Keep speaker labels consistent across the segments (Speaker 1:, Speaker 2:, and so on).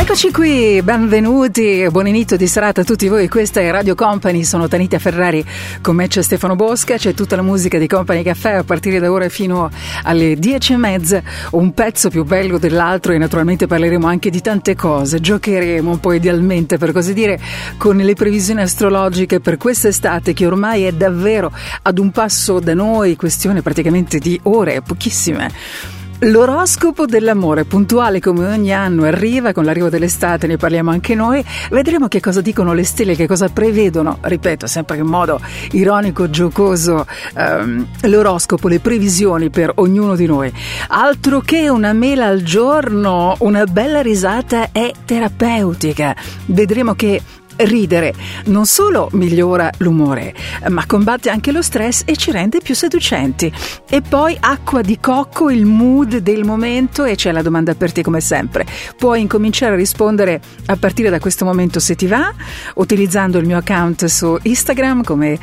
Speaker 1: Eccoci qui, benvenuti, buon inizio di serata a tutti voi. Questa è Radio Company, sono Tanita Ferrari, con me c'è Stefano Bosca, c'è tutta la musica di Company Caffè a partire da ora fino alle dieci e mezza, un pezzo più bello dell'altro e naturalmente parleremo anche di tante cose, giocheremo un po' idealmente per così dire con le previsioni astrologiche per quest'estate che ormai è davvero ad un passo da noi, questione praticamente di ore, pochissime. L'oroscopo dell'amore, puntuale come ogni anno, arriva con l'arrivo dell'estate, ne parliamo anche noi. Vedremo che cosa dicono le stelle, che cosa prevedono, ripeto, sempre in modo ironico, giocoso, ehm, l'oroscopo, le previsioni per ognuno di noi. Altro che una mela al giorno, una bella risata è terapeutica. Vedremo che ridere non solo migliora l'umore, ma combatte anche lo stress e ci rende più seducenti. E poi acqua di cocco, il mood del momento e c'è la domanda per te come sempre. Puoi incominciare a rispondere a partire da questo momento se ti va, utilizzando il mio account su Instagram come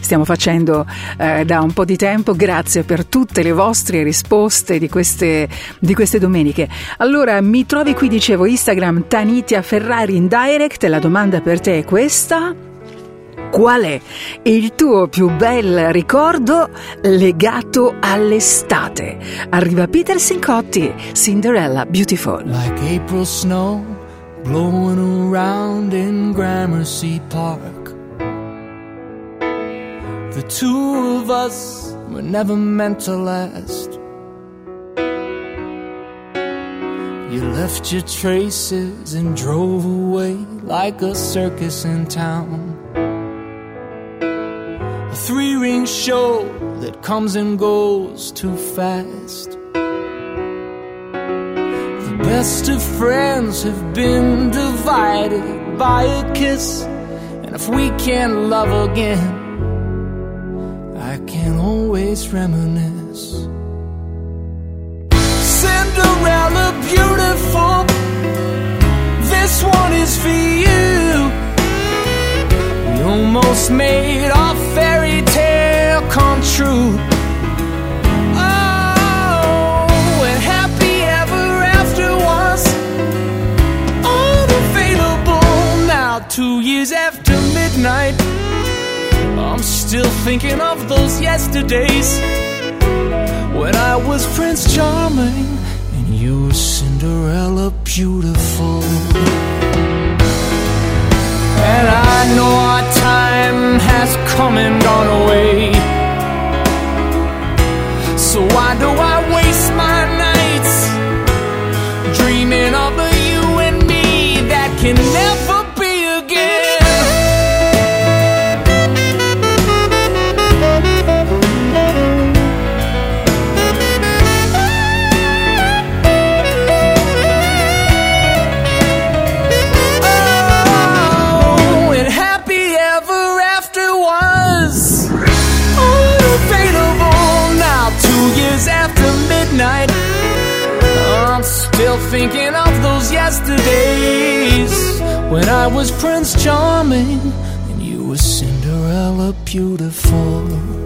Speaker 1: stiamo facendo eh, da un po' di tempo. Grazie per tutte le vostre risposte di queste, di queste domeniche. Allora, mi trovi qui, dicevo, Instagram Tanitia Ferrari in direct. La domanda per te è questa. Qual è il tuo più bel ricordo legato all'estate? Arriva Peter Sincotti, Cinderella Beautiful.
Speaker 2: Like April snow blowing around in Gramercy Park. The two of us were never meant to last. You left your traces and drove away like a circus in town. A three ring show that comes and goes too fast. The best of friends have been divided by a kiss. And if we can't love again, can always reminisce. Cinderella, beautiful, this one is for you. We almost made our fairy tale come true. Oh, and happy ever after was unavailable now, two years after midnight. I'm still thinking of those yesterdays when I was Prince Charming and you were Cinderella beautiful. And I know our time has come and gone away. So why do I waste when I was Prince Charming and you were Cinderella beautiful.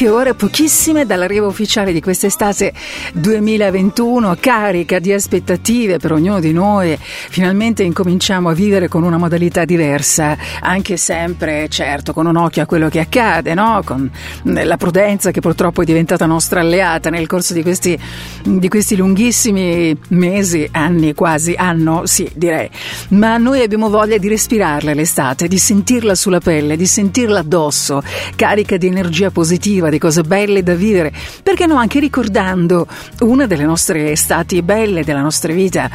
Speaker 1: Poche, ore, pochissime dall'arrivo ufficiale di quest'estate 2021, carica di aspettative per ognuno di noi. Finalmente incominciamo a vivere con una modalità diversa, anche sempre, certo, con un occhio a quello che accade, no? Con la prudenza che purtroppo è diventata nostra alleata nel corso di questi, di questi lunghissimi mesi, anni quasi, anno, sì, direi. Ma noi abbiamo voglia di respirarla l'estate, di sentirla sulla pelle, di sentirla addosso, carica di energia positiva, di cose belle da vivere, perché no, anche ricordando una delle nostre estati belle della nostra vita.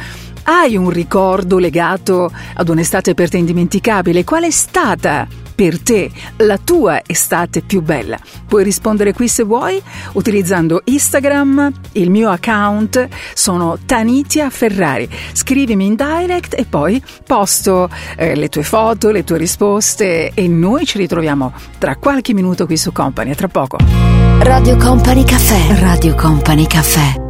Speaker 1: Hai un ricordo legato ad un'estate per te indimenticabile? Qual è stata per te la tua estate più bella? Puoi rispondere qui se vuoi utilizzando Instagram, il mio account sono Tanitia Ferrari. Scrivimi in direct e poi posto eh, le tue foto, le tue risposte e noi ci ritroviamo tra qualche minuto qui su Company, a tra poco.
Speaker 3: Radio Company Caffè. Radio Company Caffè.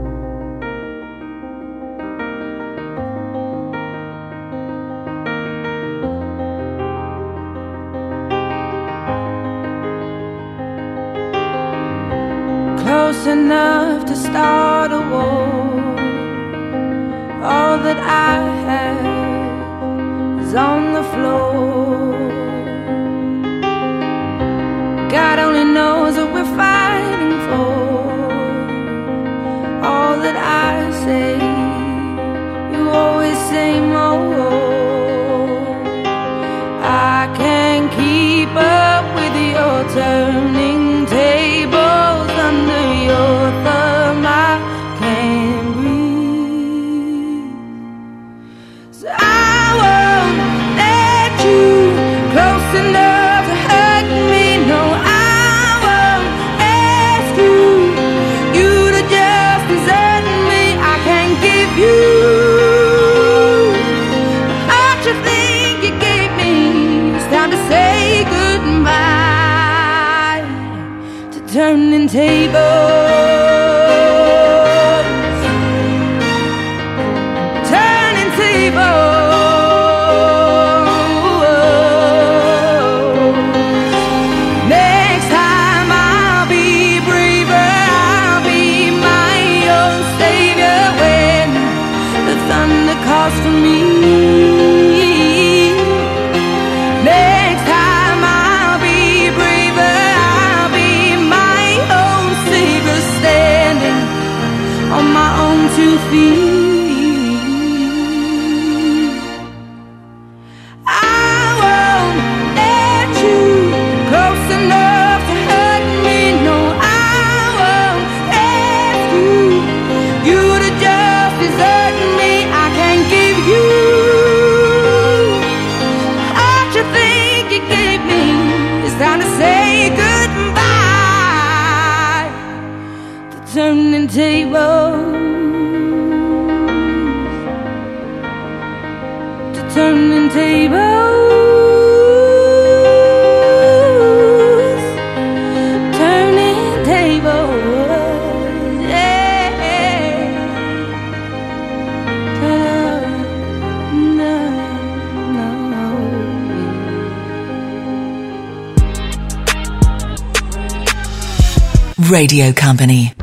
Speaker 4: That I have is on the floor.
Speaker 5: Radio Company.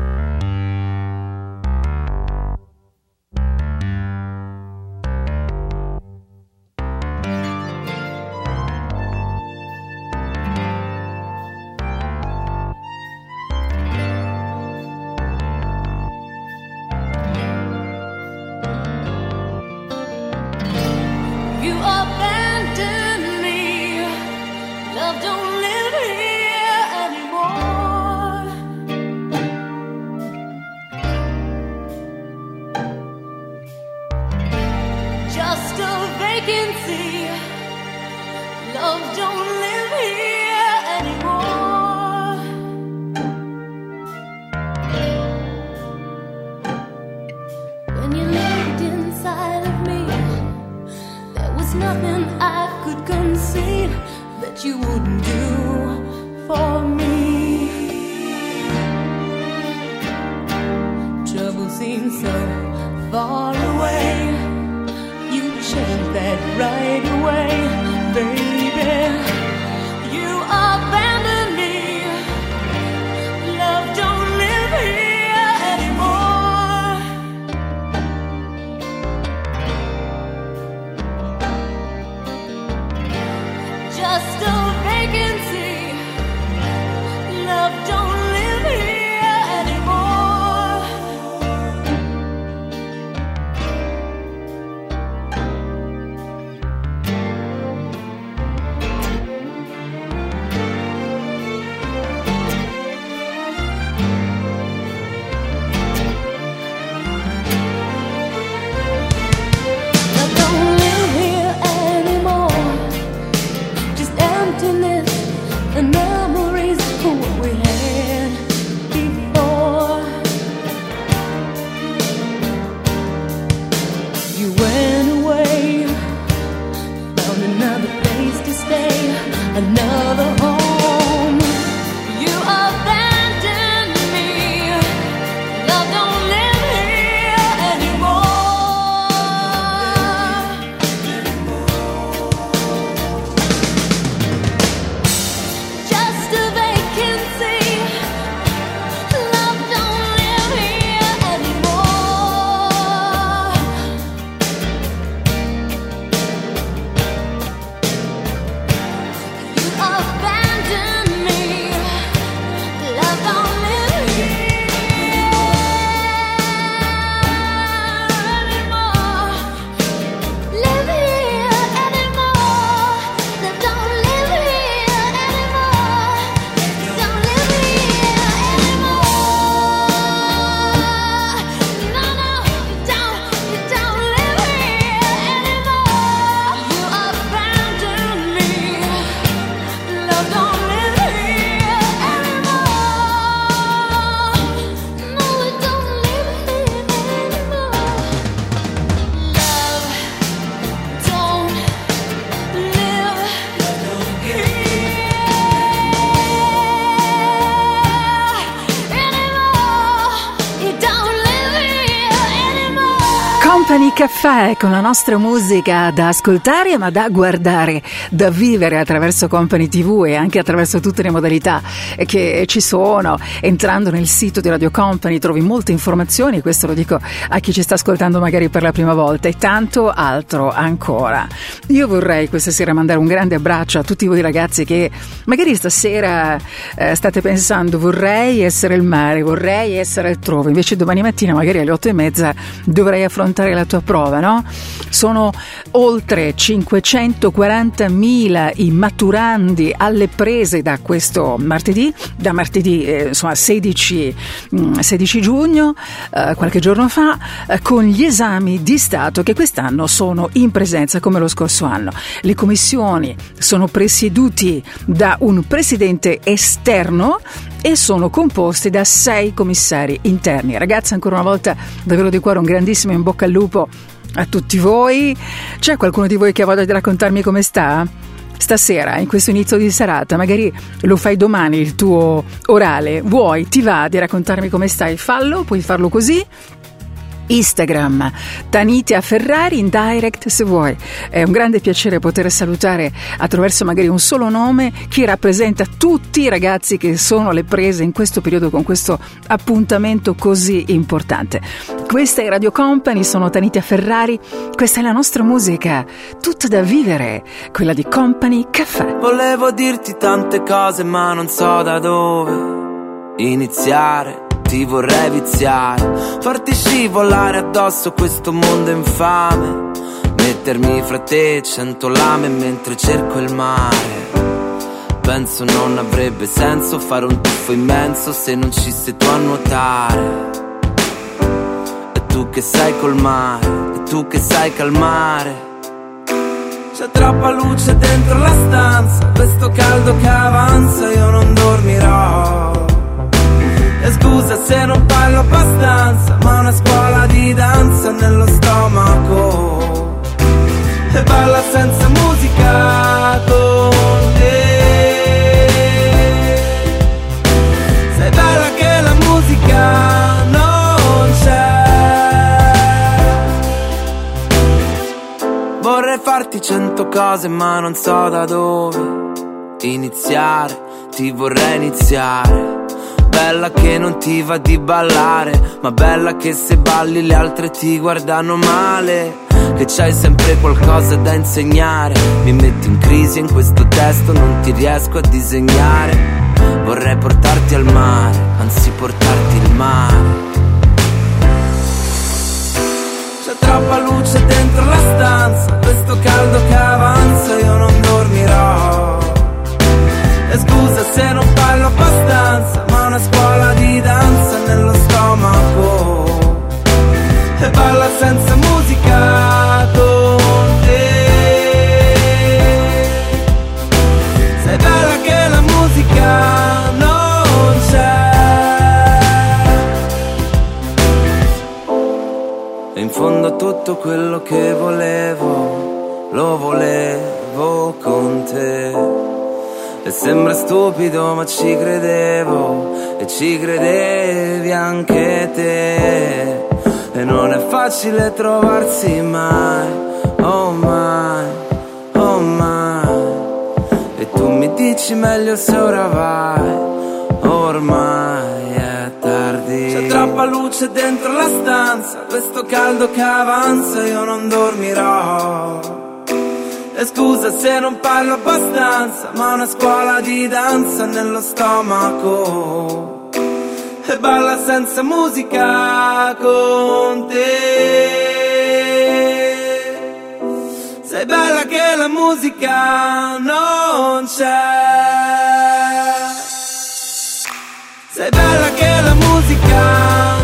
Speaker 1: Caffè con la nostra musica da ascoltare ma da guardare, da vivere attraverso Company TV e anche attraverso tutte le modalità che ci sono. Entrando nel sito di Radio Company trovi molte informazioni, questo lo dico a chi ci sta ascoltando magari per la prima volta e tanto altro ancora. Io vorrei questa sera mandare un grande abbraccio a tutti voi ragazzi che magari stasera eh, state pensando vorrei essere il mare, vorrei essere altrove, invece domani mattina magari alle otto e mezza dovrei affrontare la tua prova, no? Sono oltre 540.000 i maturandi alle prese da questo martedì, da martedì eh, insomma 16, mm, 16 giugno, eh, qualche giorno fa, eh, con gli esami di Stato che quest'anno sono in presenza come lo scorso anno. Le commissioni sono presieduti da un presidente esterno e sono composti da sei commissari interni. Ragazzi, ancora una volta davvero di cuore un grandissimo in bocca al lupo a tutti voi. C'è qualcuno di voi che ha voglia di raccontarmi come sta? Stasera, in questo inizio di serata, magari lo fai domani il tuo orale, vuoi, ti va di raccontarmi come stai? Fallo, puoi farlo così Instagram, Tanitia Ferrari in direct se vuoi. È un grande piacere poter salutare attraverso magari un solo nome chi rappresenta tutti i ragazzi che sono alle prese in questo periodo con questo appuntamento così importante. Questa è Radio Company, sono Tanitia Ferrari, questa è la nostra musica, tutta da vivere, quella di Company Caffè.
Speaker 6: Volevo dirti tante cose ma non so da dove iniziare ti vorrei viziare, farti scivolare addosso questo mondo infame, mettermi fra te cento lame mentre cerco il mare. Penso non avrebbe senso fare un tuffo immenso se non ci sei tu a nuotare. E tu che sai col mare, e tu che sai calmare. C'è troppa luce dentro la stanza, questo caldo che avanza io non dormirò. E scusa se non parlo abbastanza, ma una scuola di danza nello stomaco. E balla senza musica con te. Sei bella che la musica non c'è. Vorrei farti cento cose ma non so da dove iniziare, ti vorrei iniziare Bella che non ti va di ballare, ma bella che se balli le altre ti guardano male. Che c'hai sempre qualcosa da insegnare. Mi metti in crisi in questo testo, non ti riesco a disegnare. Vorrei portarti al mare, anzi portarti il mare. C'è troppa luce dentro la stanza, questo caldo che avanza, io non dormirò. E scusa se non parlo abbastanza, ma una scuola di danza nello stomaco. E balla senza musica con te. Sei bella che la musica non c'è. E in fondo tutto quello che volevo, lo volevo con te. E sembra stupido ma ci credevo. E ci credevi anche te. E non è facile trovarsi mai, oh mai, oh mai. E tu mi dici meglio se ora vai, ormai è tardi. C'è troppa luce dentro la stanza, questo caldo che avanza io non dormirò scusa se non parlo abbastanza, ma una scuola di danza nello stomaco. E balla senza musica con te. Sei bella che la musica non c'è. Sei bella che la musica non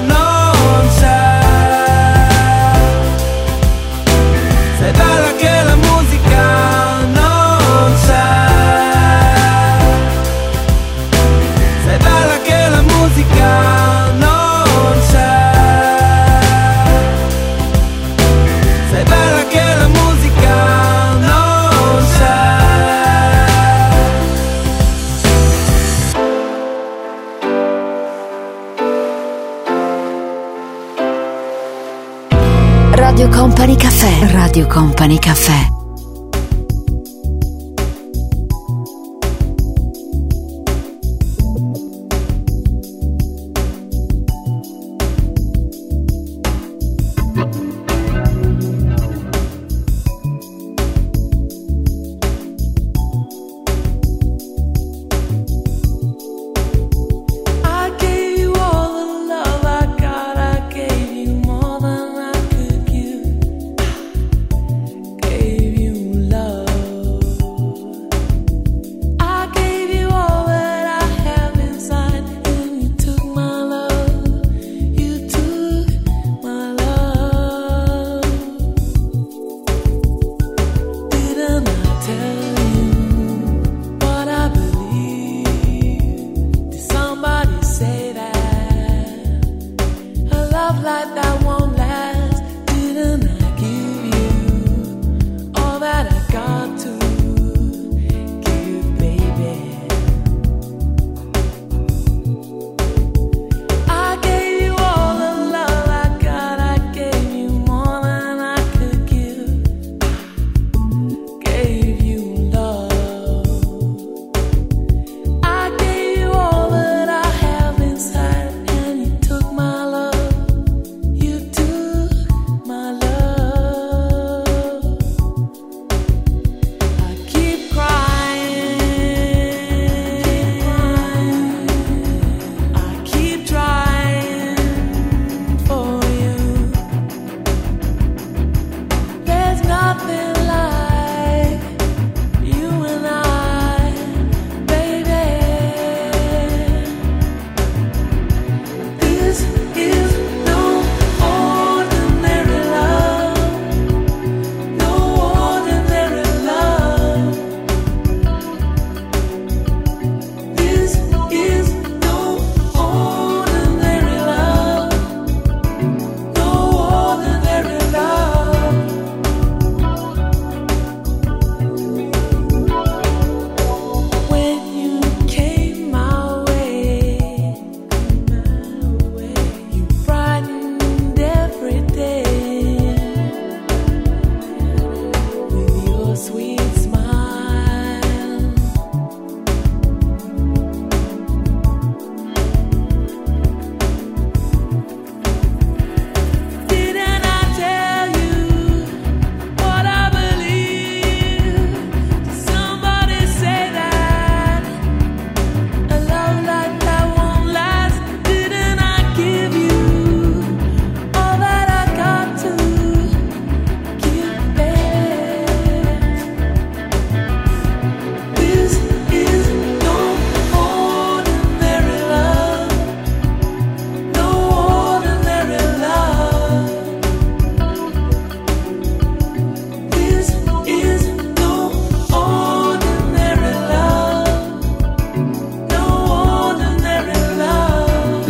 Speaker 5: Caffè. Radio Company Caffè.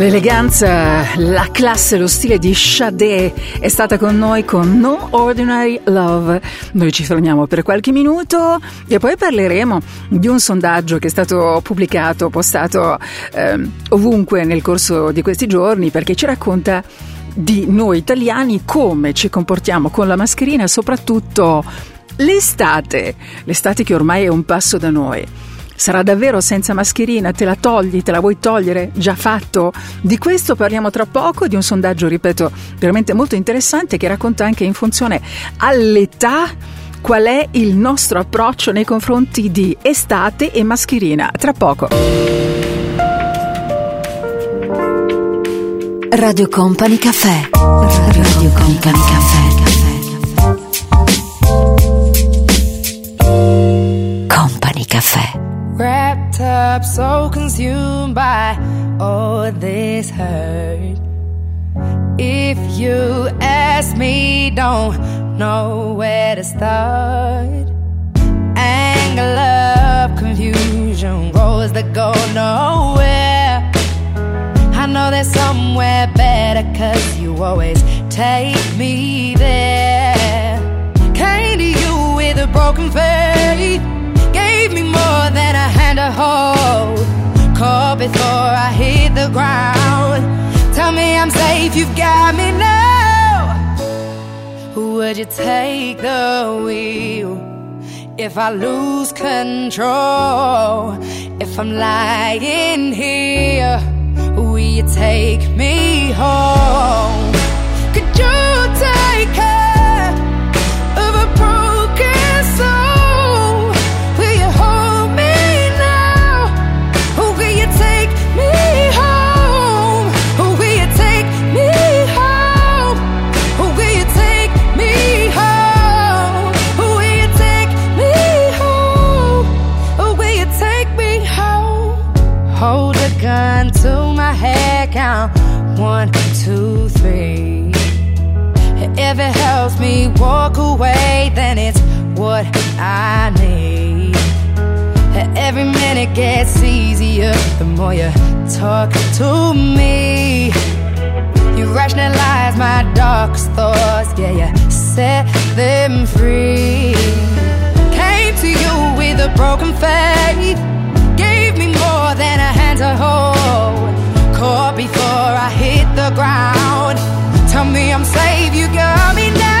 Speaker 1: L'eleganza, la classe, lo stile di Sade è stata con noi con No Ordinary Love. Noi ci fermiamo per qualche minuto e poi parleremo di un sondaggio che è stato pubblicato, postato ehm, ovunque nel corso di questi giorni perché ci racconta di noi italiani come ci comportiamo con la mascherina, soprattutto l'estate, l'estate che ormai è un passo da noi. Sarà davvero senza mascherina? Te la togli? Te la vuoi togliere? Già fatto? Di questo parliamo tra poco, di un sondaggio, ripeto, veramente molto interessante che racconta anche in funzione all'età qual è il nostro approccio nei confronti di estate e mascherina. Tra poco.
Speaker 5: Radio Company Caffè. Radio Company Caffè. Company Caffè.
Speaker 4: Up, so consumed by all this hurt. If you ask me, don't know where to start. Anger, love, confusion, roads that go nowhere. I know there's somewhere better, cause you always take me there. Came to you with a broken faith, gave me more than hold. Call before I hit the ground. Tell me I'm safe, you've got me now. Would you take the wheel if I lose control? If I'm lying here, will you take me home? Could you? until my head count one, two, three. If it helps me walk away, then it's what I need. Every minute gets easier the more you talk to me. You rationalize my darkest thoughts, yeah, you set them free. Came to you with a broken faith a hole caught before I hit the ground. Tell me I'm safe, you got me now.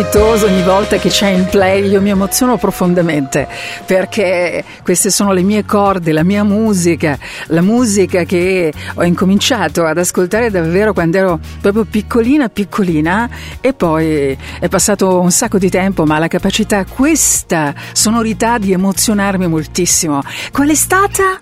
Speaker 1: strepitoso ogni volta che c'è in play, io mi emoziono profondamente perché queste sono le mie corde, la mia musica, la musica che ho incominciato ad ascoltare davvero quando ero proprio piccolina piccolina e poi è passato un sacco di tempo ma la capacità, questa sonorità di emozionarmi moltissimo. Qual è stata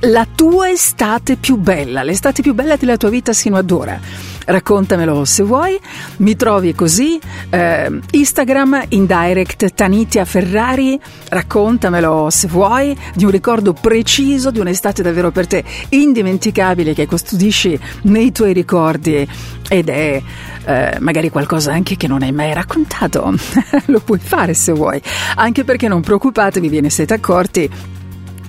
Speaker 1: la tua estate più bella, l'estate più bella della tua vita sino ad ora? Raccontamelo se vuoi, mi trovi così, eh, Instagram in direct Tanitia Ferrari, raccontamelo se vuoi di un ricordo preciso di un'estate davvero per te indimenticabile che custodisci nei tuoi ricordi. Ed è eh, magari qualcosa anche che non hai mai raccontato, lo puoi fare se vuoi, anche perché non preoccupatevi, ve ne siete accorti,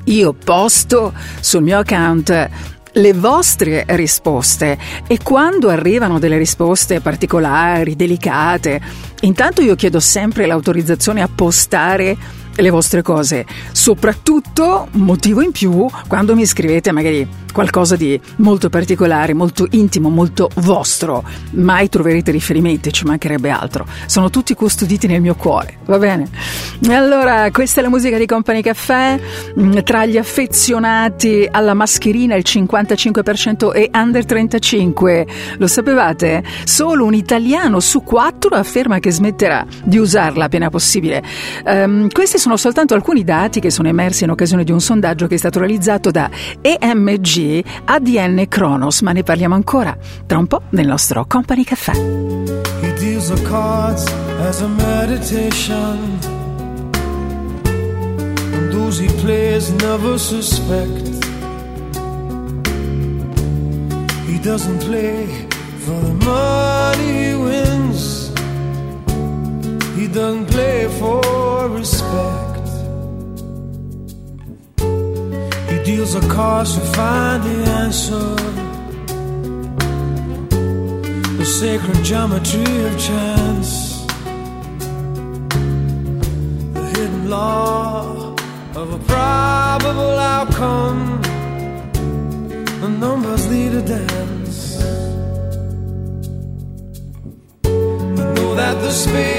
Speaker 1: io posto sul mio account le vostre risposte. E quando arrivano delle risposte particolari, delicate, intanto io chiedo sempre l'autorizzazione a postare le vostre cose, soprattutto motivo in più quando mi scrivete magari qualcosa di molto particolare, molto intimo, molto vostro. Mai troverete riferimenti, ci mancherebbe altro. Sono tutti custoditi nel mio cuore, va bene? E allora, questa è la musica di Company Caffè. Mm, Tra gli affezionati alla mascherina il 55% è under 35. Lo sapevate? Solo un italiano su quattro afferma che smetterà di usarla appena possibile. Ehm, questi sono soltanto alcuni dati che sono emersi in occasione di un sondaggio che è stato realizzato da EMG ADN Kronos, ma ne parliamo ancora tra un po' nel nostro Company Caffè.
Speaker 7: He deals the cards as a meditation. And those he plays never suspect. He doesn't play for the money he wins. He doesn't play for respect. He deals a cards to find the answer. The sacred geometry of chance. The hidden law of a probable outcome. The numbers lead a dance. Know that the spades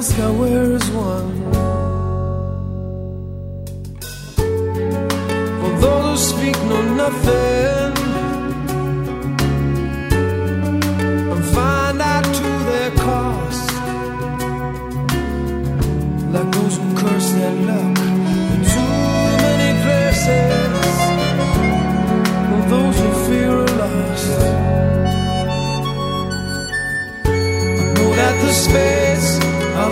Speaker 7: Mask I wear is one. For those who speak know nothing.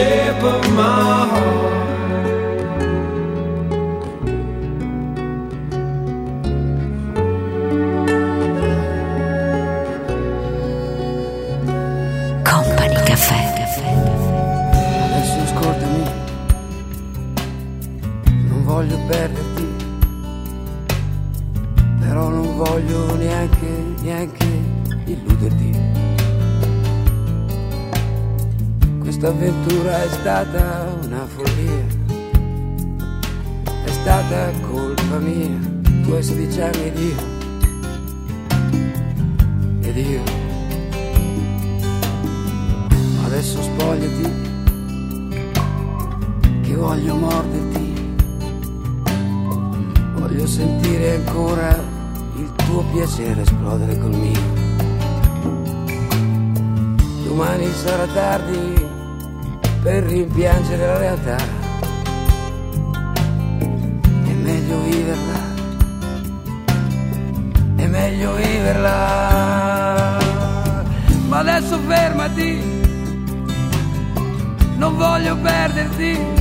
Speaker 7: shape of my
Speaker 2: Questa avventura è stata una follia, è stata colpa mia, tu hai 16 anni ed io, ed io. Adesso spogliati, che voglio morderti. Voglio sentire ancora il tuo piacere esplodere col mio. Domani sarà tardi per rimpiangere la realtà. È meglio viverla. È meglio viverla. Ma adesso fermati. Non voglio perderti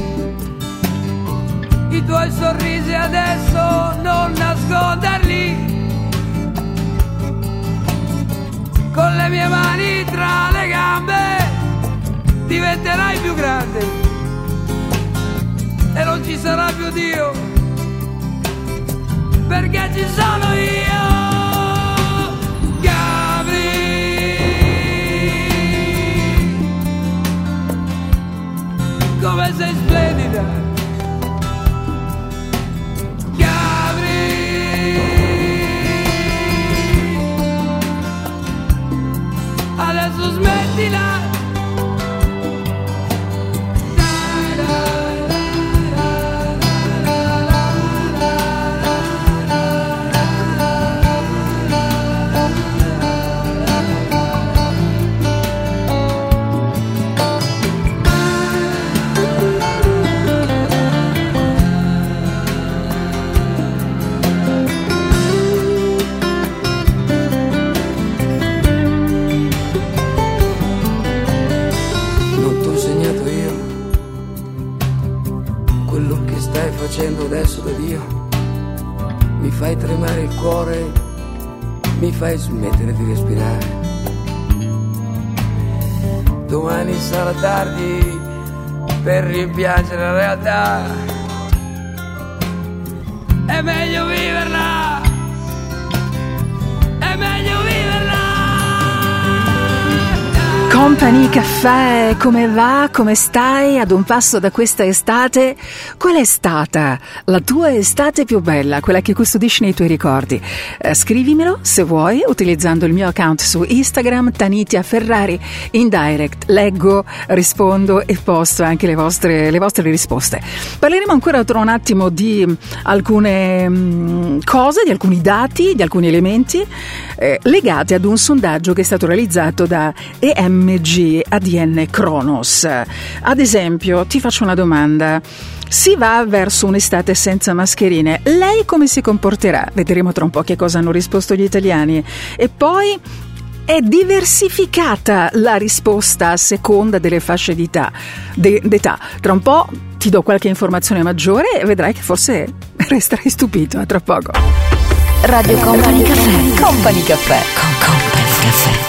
Speaker 2: i tuoi sorrisi adesso non nasconderli. Con le mie mani tra le gambe diventerai più grande e non ci sarà più Dio perché ci sono io. Gabri. Come sei splendida! adesso smettila facendo adesso da Dio. Mi fai tremare il cuore, mi fai smettere di respirare. Domani sarà tardi per rimpiangere la realtà. È meglio viverla.
Speaker 1: Company Caffè, come va? Come stai? Ad un passo da questa estate? Qual è stata la tua estate più bella, quella che custodisci nei tuoi ricordi? Eh, scrivimelo se vuoi utilizzando il mio account su Instagram Tanitia Ferrari in direct. Leggo, rispondo e posto anche le vostre, le vostre risposte. Parleremo ancora tra un attimo di alcune mm, cose, di alcuni dati, di alcuni elementi eh, legati ad un sondaggio che è stato realizzato da EMG ADN Kronos. Ad esempio, ti faccio una domanda. Si va verso un'estate senza mascherine. Lei come si comporterà? Vedremo tra un po' che cosa hanno risposto gli italiani. E poi è diversificata la risposta a seconda delle fasce d'età. de- d'età. Tra un po' ti do qualche informazione maggiore e vedrai che forse resterai stupito. A tra poco.
Speaker 3: Radio Company Caffè. Company Caffè. Con Company Caffè.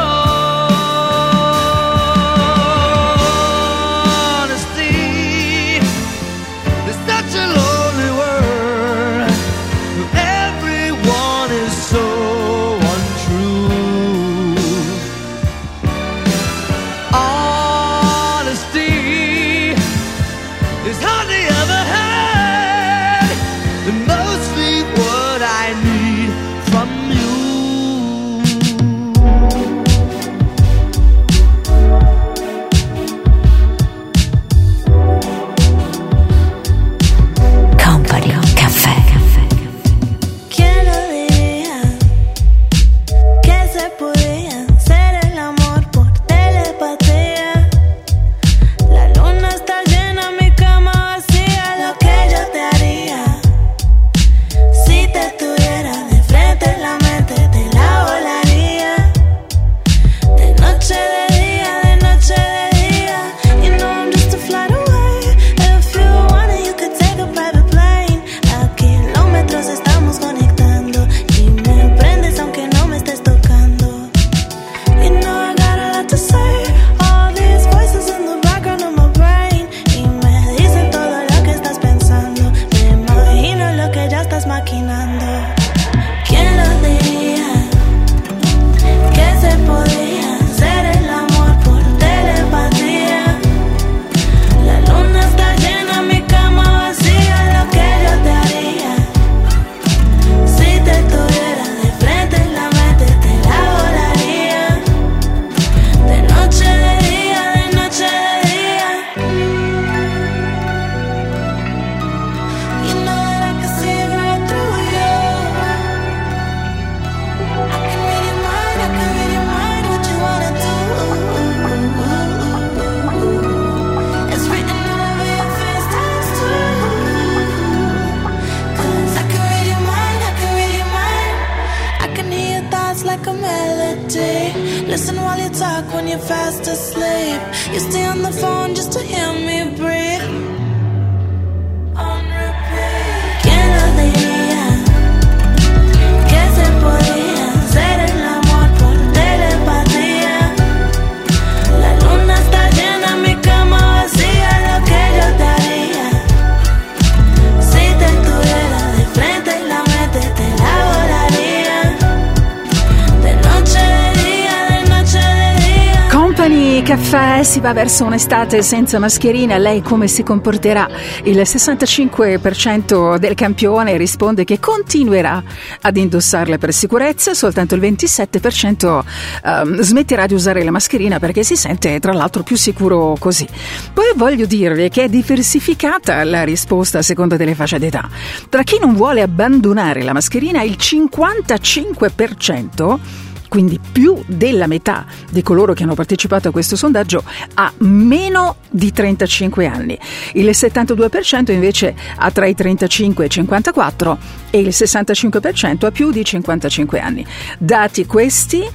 Speaker 1: Va verso un'estate senza mascherina, lei come si comporterà? Il 65% del campione risponde che continuerà ad indossarle per sicurezza, soltanto il 27% ehm, smetterà di usare la mascherina perché si sente tra l'altro più sicuro così. Poi voglio dirvi che è diversificata la risposta a seconda delle fasce d'età. Tra chi non vuole abbandonare la mascherina il 55% quindi più della metà di coloro che hanno partecipato a questo sondaggio ha meno di 35 anni. Il 72% invece ha tra i 35 e i 54 e il 65% ha più di 55 anni. Dati questi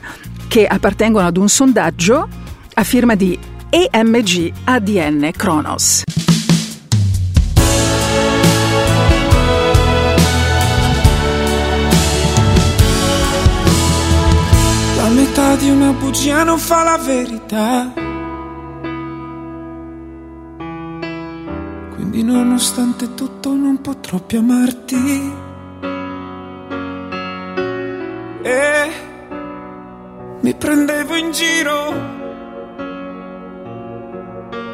Speaker 1: che appartengono ad un sondaggio a firma di EMG ADN Kronos.
Speaker 8: Metà di una bugia non fa la verità. Quindi nonostante tutto non potrò più amarti. E mi prendevo in giro.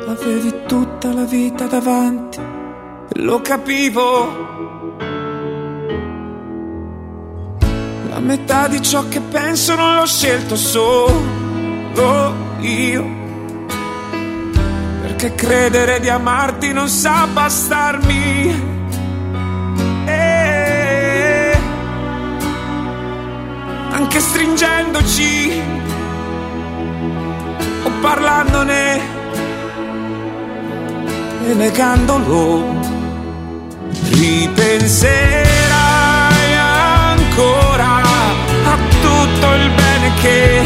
Speaker 8: avevi tutta la vita davanti lo capivo. Metà di ciò che penso non l'ho scelto solo io. Perché credere di amarti non sa bastarmi. E anche stringendoci o parlandone e negandolo, ripenserai ancora che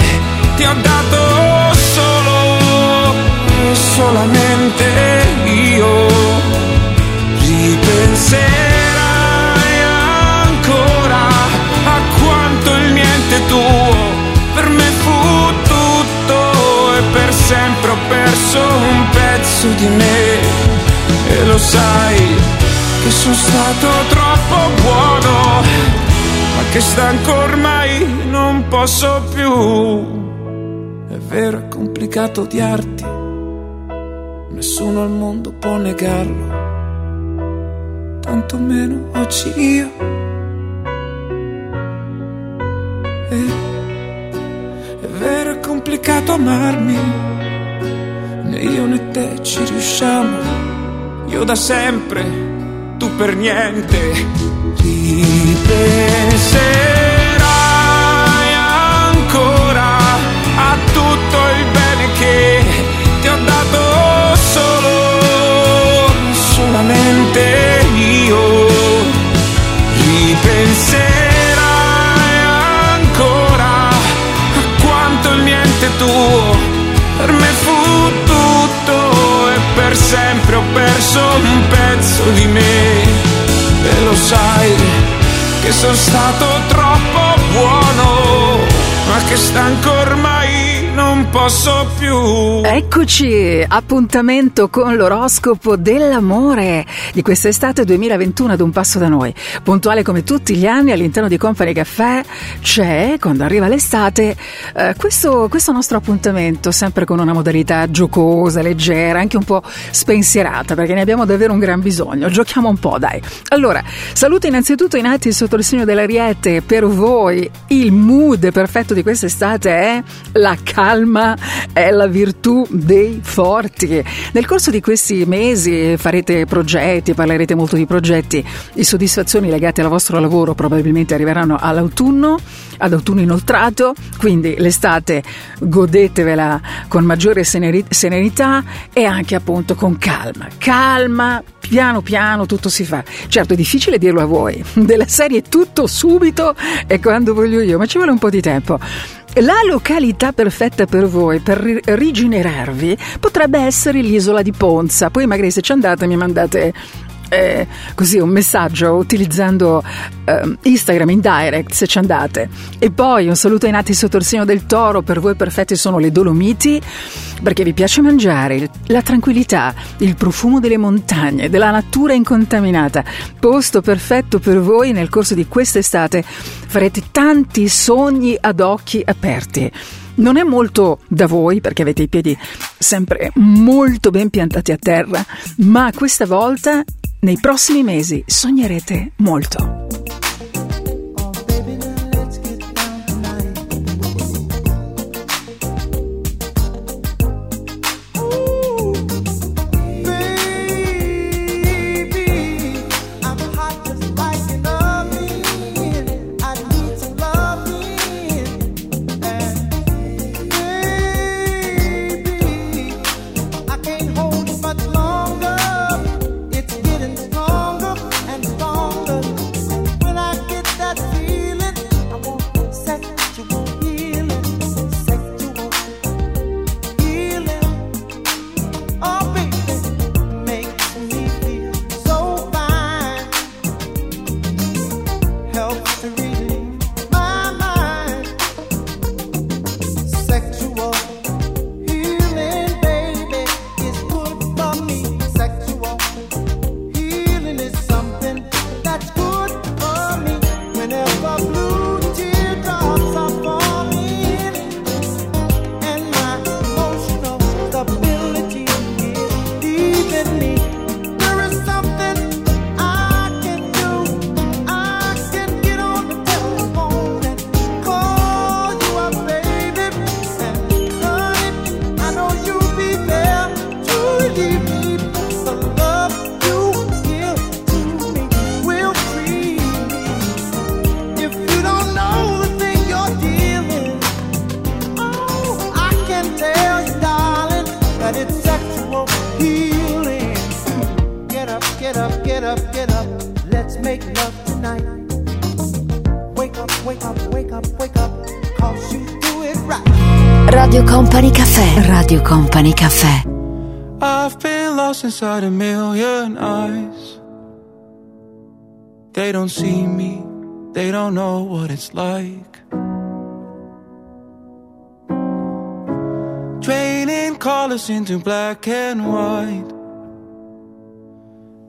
Speaker 8: ti ho dato solo, solamente io. Ripenserai ancora a quanto il niente tuo per me fu tutto e per sempre ho perso un pezzo di me e lo sai che sono stato troppo buono ma che stanco ormai non posso più. È vero è complicato odiarti. Nessuno al mondo può negarlo. Tanto meno oggi io. E è vero è complicato amarmi. Né io né te ci riusciamo. Io da sempre per niente. Ripenserai ancora a tutto il bene che ti ho dato solo solamente io. Ripenserai ancora a quanto il niente tuo per me fu tutto e per sempre ho perso un pezzo di me e lo sai che sono stato troppo buono ma che stanco ormai non posso più
Speaker 1: Eccoci, appuntamento con l'oroscopo dell'amore di quest'estate 2021 ad un passo da noi. Puntuale come tutti gli anni all'interno di Company Caffè c'è, quando arriva l'estate, eh, questo, questo nostro appuntamento, sempre con una modalità giocosa, leggera, anche un po' spensierata, perché ne abbiamo davvero un gran bisogno. Giochiamo un po', dai. Allora, saluto innanzitutto i nati sotto il segno dell'Ariete. Per voi il mood perfetto di quest'estate è la calma, è la virtù dei forti. Nel corso di questi mesi farete progetti, parlerete molto di progetti, di soddisfazioni legate al vostro lavoro probabilmente arriveranno all'autunno, ad autunno inoltrato, quindi l'estate godetevela con maggiore serenità e anche appunto con calma. Calma, piano piano tutto si fa. Certo è difficile dirlo a voi, della serie tutto subito e quando voglio io, ma ci vuole un po' di tempo. La località perfetta per voi per ri- rigenerarvi potrebbe essere l'isola di Ponza. Poi magari se ci andate mi mandate eh, così un messaggio utilizzando eh, Instagram in direct se ci andate. E poi un saluto ai nati sotto il segno del toro, per voi perfetti sono le Dolomiti, perché vi piace mangiare, la tranquillità, il profumo delle montagne, della natura incontaminata. Posto perfetto per voi nel corso di quest'estate farete tanti sogni ad occhi aperti. Non è molto da voi perché avete i piedi sempre molto ben piantati a terra, ma questa volta nei prossimi mesi sognerete molto.
Speaker 9: Don't know what it's like. Draining colors into black and white.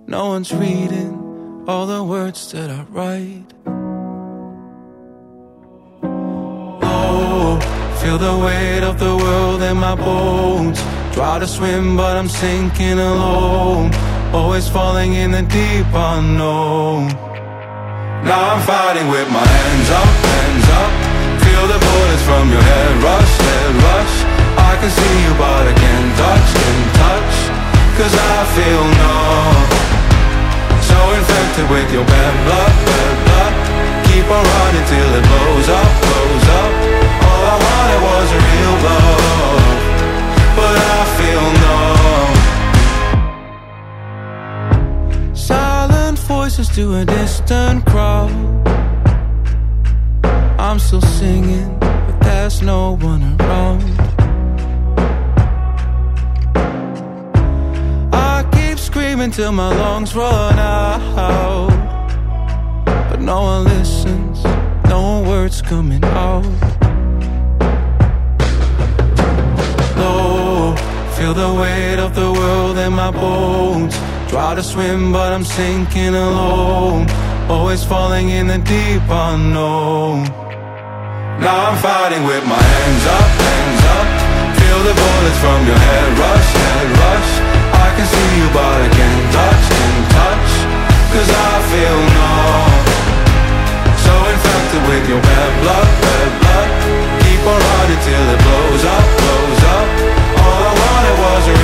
Speaker 9: No one's reading all the words that I write. Oh, feel the weight of the world in my bones. Try to swim, but I'm sinking alone. Always falling in the deep unknown. Now I'm fighting with my hands up, hands up. Feel the bullets from your head rush, head rush. I can see you, but I can't touch, can't touch. Cause I feel numb. So infected with your bad blood, bad blood. Keep on running till it blows up, blows up. All I wanted was a real love. But I feel numb. Voices to a distant crowd. I'm still singing, but there's no one around. I keep screaming till my lungs run out. But no one listens, no words coming out. Low, feel the weight of the world in my bones. Try to swim, but I'm sinking alone. Always falling in the deep unknown. Now I'm fighting with my hands up, hands up. Feel the bullets from your head rush, head rush. I can see you, but I can't touch, can't touch. Cause I feel numb. So infected with your bad blood, bad blood. Keep on running till it blows up, blows up. All I wanted was a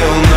Speaker 9: feel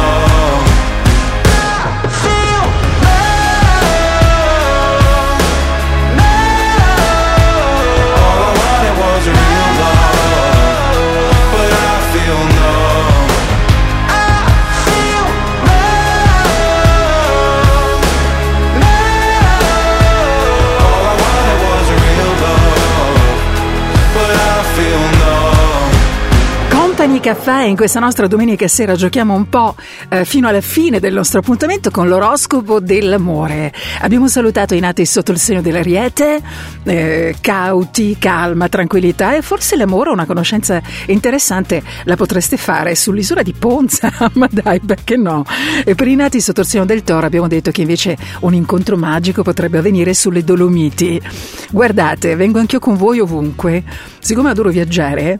Speaker 1: Caffè, in questa nostra domenica sera giochiamo un po' eh, fino alla fine del nostro appuntamento con l'oroscopo dell'amore. Abbiamo salutato i nati sotto il segno dell'ariete, eh, cauti, calma, tranquillità e forse l'amore, una conoscenza interessante, la potreste fare sull'isola di Ponza, ma dai, perché no? E per i nati sotto il segno del toro abbiamo detto che invece un incontro magico potrebbe avvenire sulle Dolomiti. Guardate, vengo anch'io con voi ovunque, siccome adoro viaggiare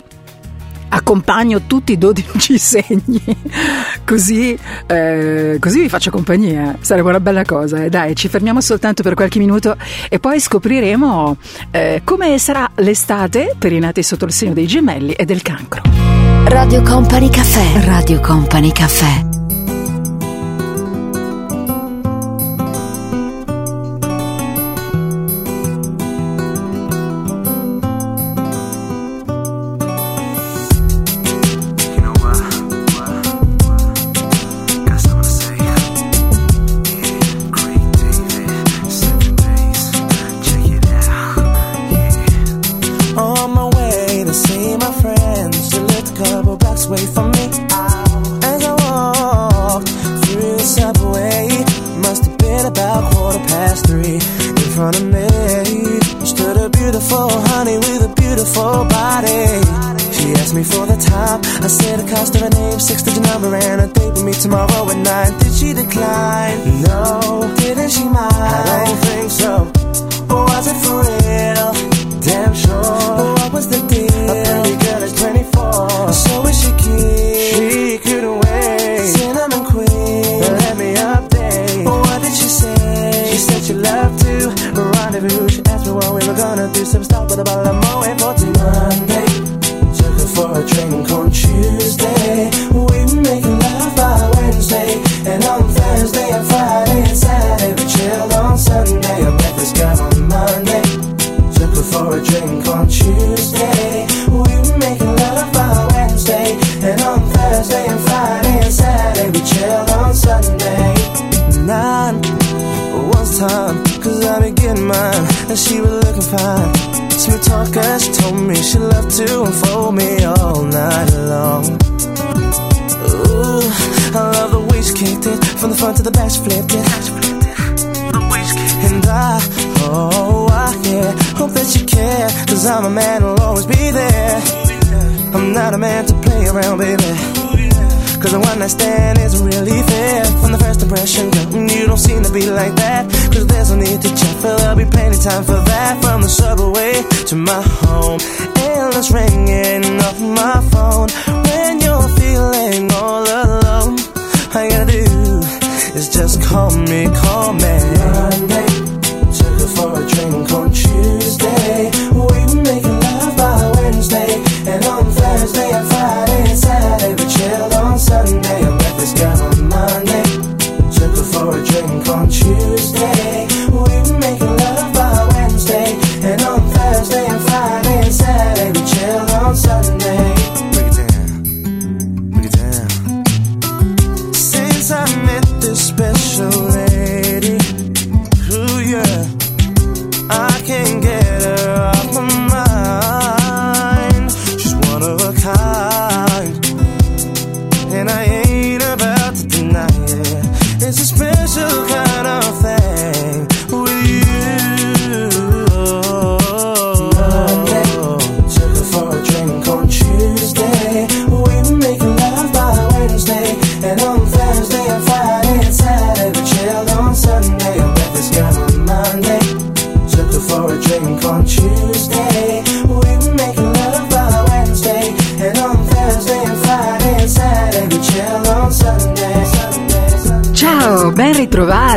Speaker 1: accompagno tutti i 12 segni così, eh, così vi faccio compagnia sarebbe una bella cosa eh. dai ci fermiamo soltanto per qualche minuto e poi scopriremo eh, come sarà l'estate per i nati sotto il segno dei gemelli e del cancro
Speaker 10: Radio Company Caffè. Radio Company Caffè.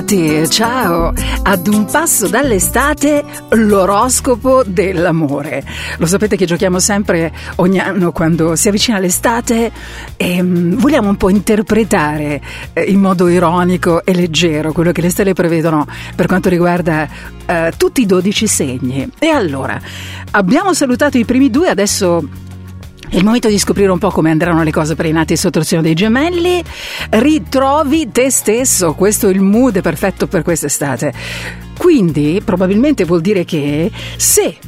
Speaker 1: Ritrovati, ciao! Ad un passo dall'estate, l'oroscopo dell'amore. Lo sapete che giochiamo sempre ogni anno quando si avvicina l'estate e mm, vogliamo un po' interpretare eh, in modo ironico e leggero quello che le stelle prevedono per quanto riguarda eh, tutti i 12 segni. E allora, abbiamo salutato i primi due, adesso è il momento di scoprire un po' come andranno le cose per i nati sotto il segno dei gemelli. Ritrovi te stesso, questo è il mood perfetto per quest'estate. Quindi probabilmente vuol dire che se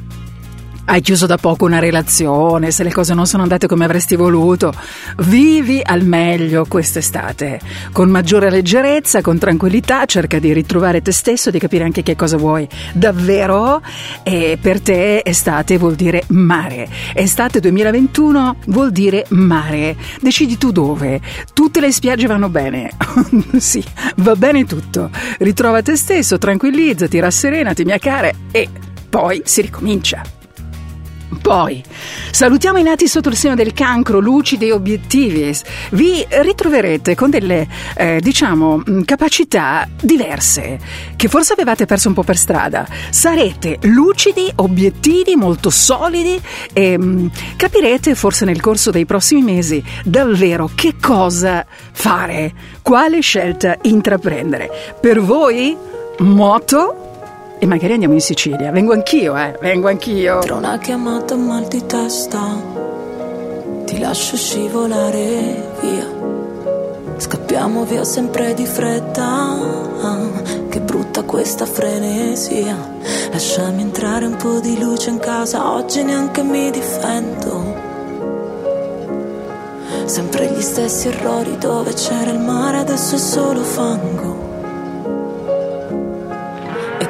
Speaker 1: hai chiuso da poco una relazione, se le cose non sono andate come avresti voluto, vivi al meglio quest'estate. Con maggiore leggerezza, con tranquillità, cerca di ritrovare te stesso, di capire anche che cosa vuoi davvero. E per te estate vuol dire mare. Estate 2021 vuol dire mare. Decidi tu dove. Tutte le spiagge vanno bene. sì, va bene tutto. Ritrova te stesso, tranquillizzati, rasserenati, mia cara, e poi si ricomincia. Poi salutiamo i nati sotto il segno del cancro, lucidi e obiettivi. Vi ritroverete con delle, eh, diciamo, mh, capacità diverse che forse avevate perso un po' per strada. Sarete lucidi, obiettivi, molto solidi e mh, capirete forse nel corso dei prossimi mesi davvero che cosa fare, quale scelta intraprendere. Per voi, moto e magari andiamo in Sicilia. Vengo anch'io, eh, vengo anch'io.
Speaker 11: Tra una chiamata mal di testa Ti lascio scivolare via. Scappiamo via sempre di fretta. Che brutta questa frenesia. Lasciami entrare un po' di luce in casa. Oggi neanche mi difendo. Sempre gli stessi errori dove c'era il mare Adesso è solo fango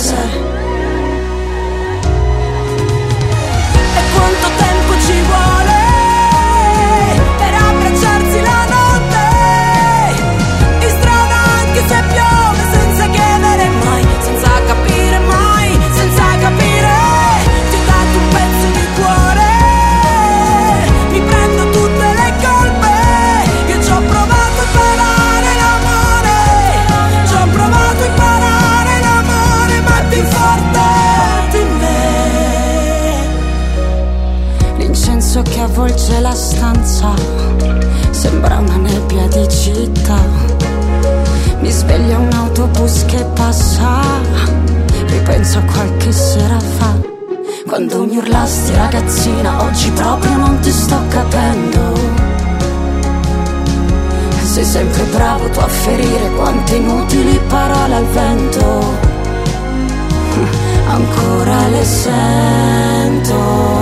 Speaker 11: cos'è. E quanto tempo ci vuole
Speaker 12: avvolge la stanza, sembra una nebbia di città. Mi sveglia un autobus che passa, ripenso a qualche sera fa. Quando mi urlasti ragazzina, oggi proprio non ti sto capendo. Sei sempre bravo tu a ferire quante inutili parole al vento. Ancora le sento.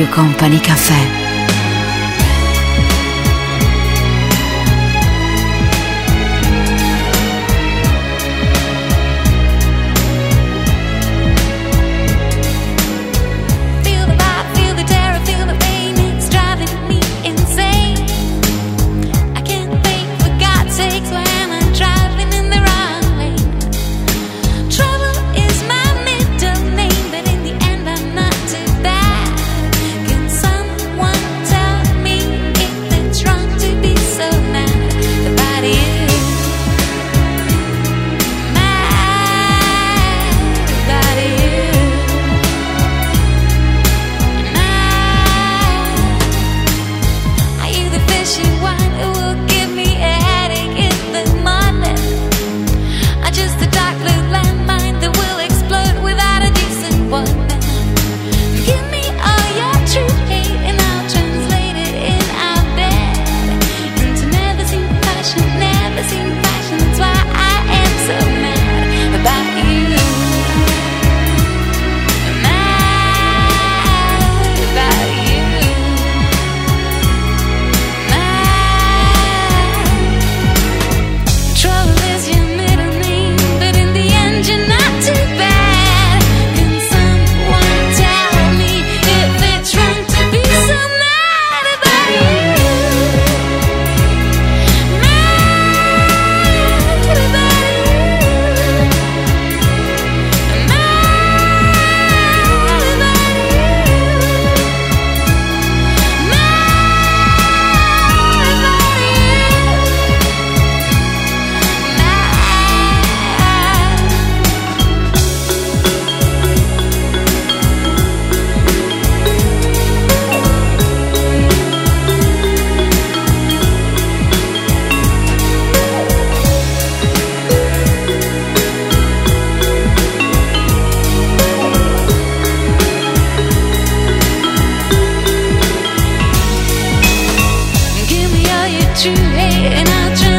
Speaker 5: Radio Company Caffè.
Speaker 13: treat you, hey, and I'll try.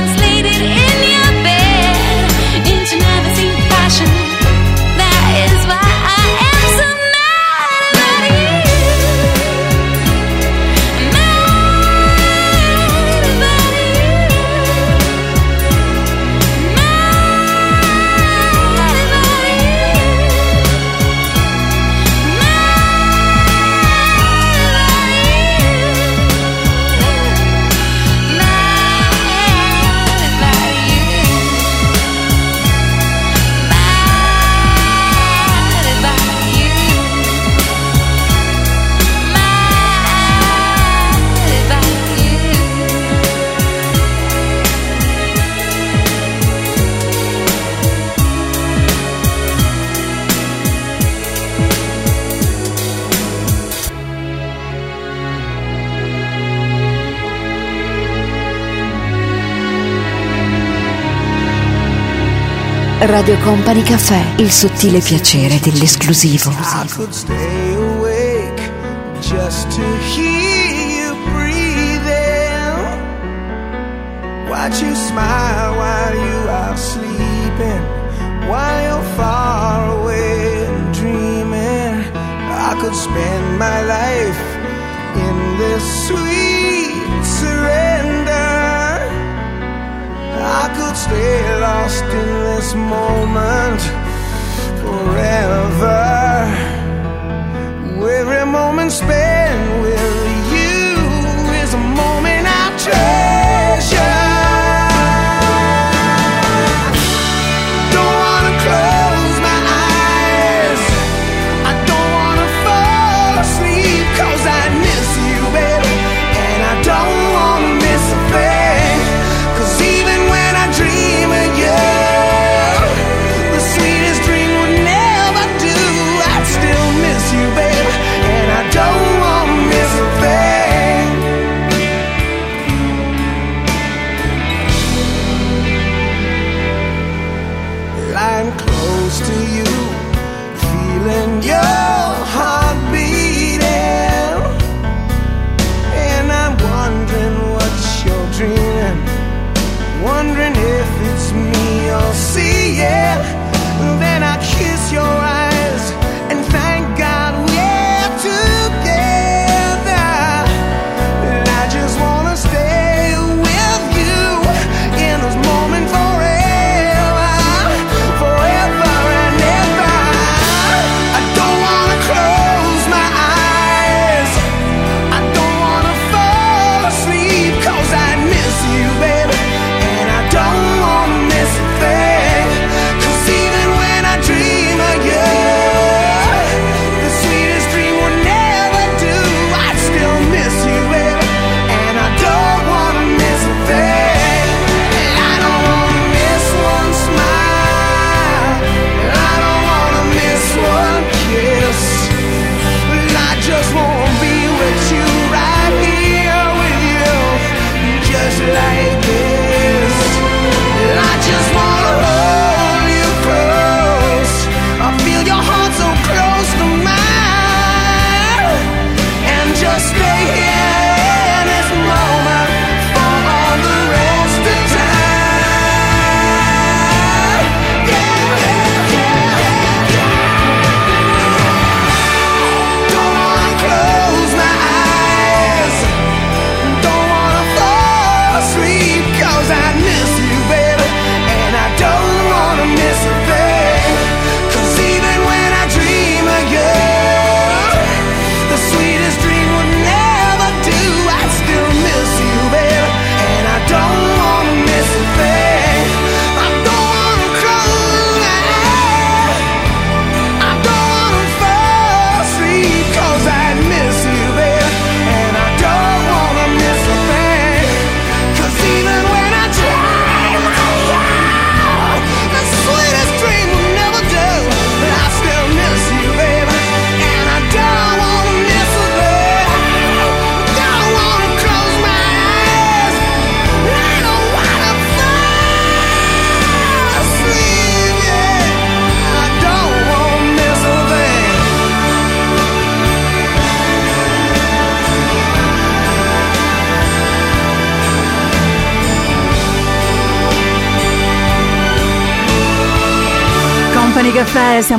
Speaker 5: Radio Company Caffè, il sottile piacere dell'esclusivo.
Speaker 14: I could stay awake just to hear you breathing. Watch you smile while you are sleeping, while you're far away and dreaming. I could spend my life in this sweet surrender. I could stay lost in this moment forever. Every moment spent with you is a moment I treasure.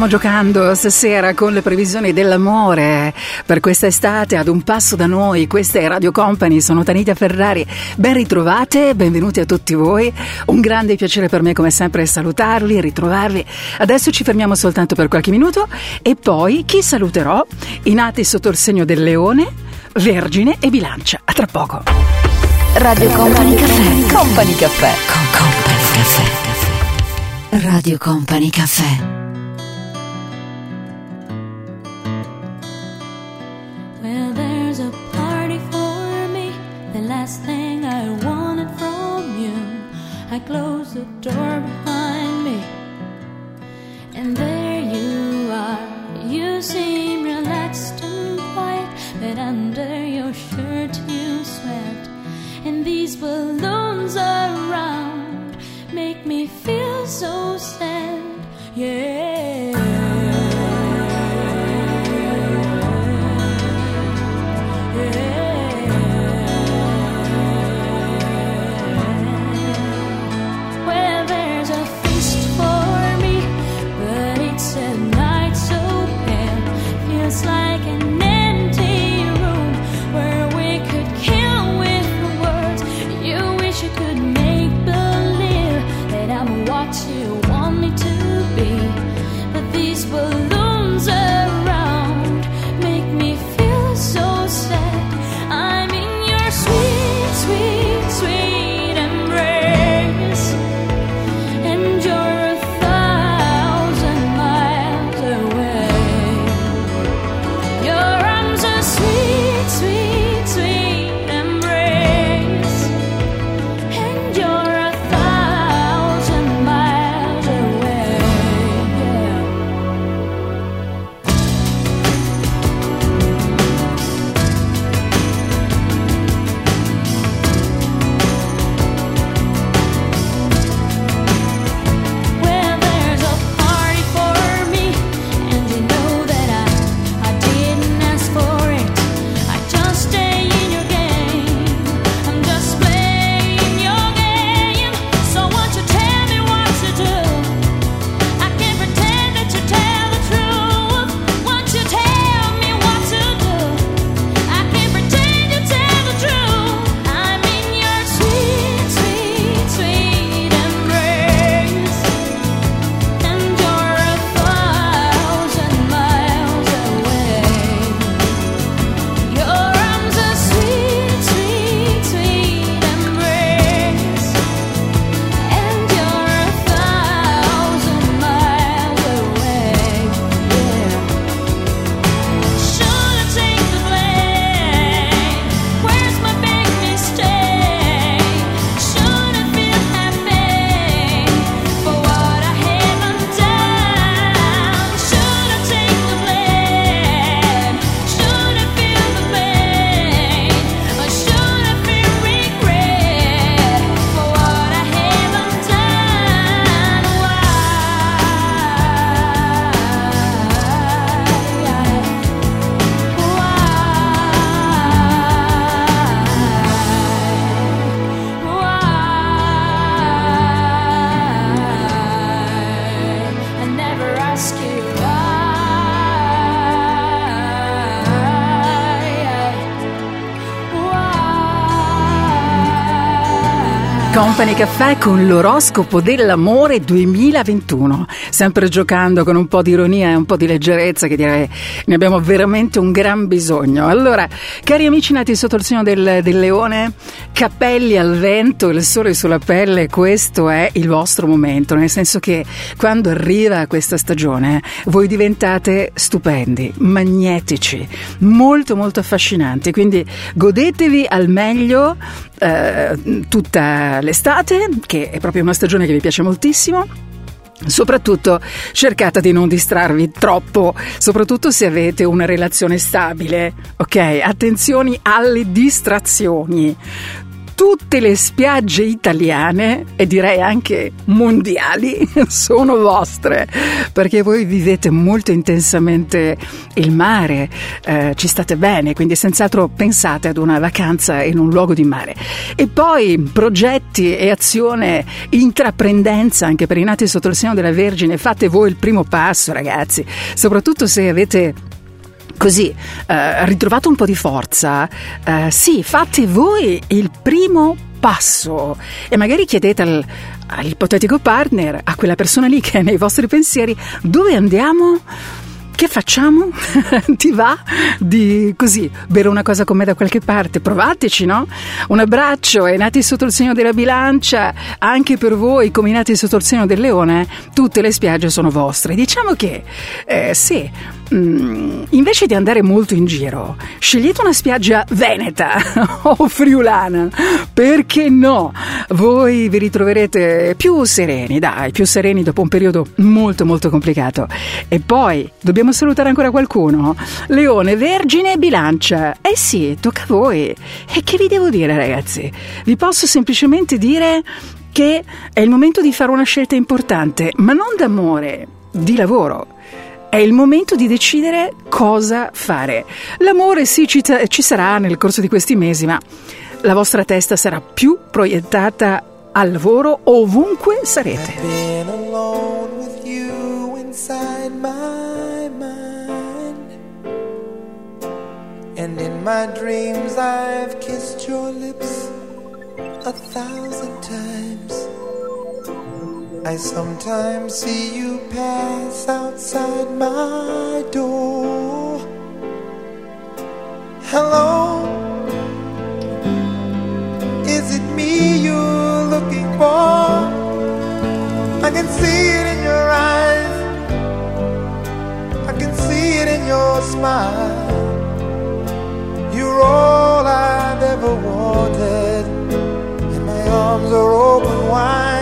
Speaker 1: Stiamo giocando stasera con le previsioni dell'amore per questa estate ad un passo da noi. Questa è Radio Company, sono Tanita Ferrari. Ben ritrovate, benvenuti a tutti voi. Un grande piacere per me come sempre salutarli, ritrovarli. Adesso ci fermiamo soltanto per qualche minuto e poi chi saluterò? I nati sotto il segno del leone, vergine e bilancia. A tra poco.
Speaker 5: Radio Company Caffè. Company Caffè. Company Caffè. Radio Company Caffè.
Speaker 1: Company Caffè con l'oroscopo dell'amore 2021, sempre giocando con un po' di ironia e un po' di leggerezza che direi ne abbiamo veramente un gran bisogno. Allora, cari amici nati sotto il segno del, del leone, cappelli al vento, il sole sulla pelle, questo è il vostro momento, nel senso che quando arriva questa stagione voi diventate stupendi, magnetici, molto molto affascinanti, quindi godetevi al meglio eh, tutta l'estate, che è proprio una stagione che vi piace moltissimo. Soprattutto cercate di non distrarvi troppo, soprattutto se avete una relazione stabile, ok? Attenzioni alle distrazioni. Tutte le spiagge italiane e direi anche mondiali sono vostre perché voi vivete molto intensamente il mare, eh, ci state bene, quindi senz'altro pensate ad una vacanza in un luogo di mare. E poi progetti e azione, intraprendenza anche per i nati sotto il segno della Vergine, fate voi il primo passo ragazzi, soprattutto se avete così eh, ritrovato un po' di forza, eh, sì, fate voi il primo passo e magari chiedete al, all'ipotetico partner, a quella persona lì che è nei vostri pensieri, dove andiamo? Che facciamo? Ti va di così bere una cosa con me da qualche parte? Provateci, no? Un abbraccio e nati sotto il segno della bilancia, anche per voi, come i nati sotto il segno del leone, tutte le spiagge sono vostre. Diciamo che, eh, sì, mm, invece di andare molto in giro, scegliete una spiaggia veneta o friulana, perché no? Voi vi ritroverete più sereni, dai, più sereni dopo un periodo molto molto complicato. E poi dobbiamo salutare ancora qualcuno. Leone, Vergine e Bilancia. Eh sì, tocca a voi. E che vi devo dire, ragazzi? Vi posso semplicemente dire che è il momento di fare una scelta importante, ma non d'amore di lavoro. È il momento di decidere cosa fare. L'amore sì ci, ci sarà nel corso di questi mesi, ma la vostra testa sarà più proiettata al lavoro ovunque sarete.
Speaker 14: And in my dreams, I've kissed your lips a thousand times. I sometimes see you pass outside my door. Hello, is it me you're looking for? I can see it in your eyes. I can see it in your smile. You're all I've ever wanted. And my arms are open wide.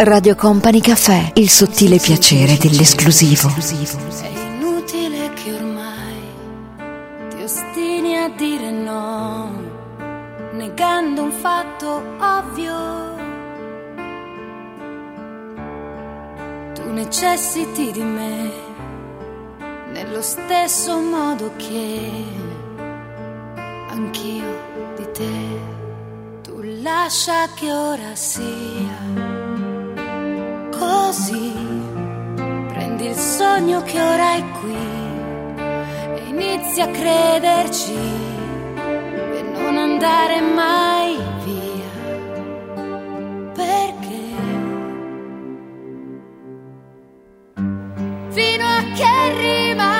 Speaker 5: Radio Company Caffè, il sottile piacere dell'esclusivo.
Speaker 15: È inutile che ormai ti ostini a dire no, negando un fatto ovvio. Tu necessiti di me nello stesso modo che anch'io di te. Tu lascia che ora sia così. Prendi il sogno che ora è qui e inizi a crederci e non andare mai via. Perché? Fino a che rimani,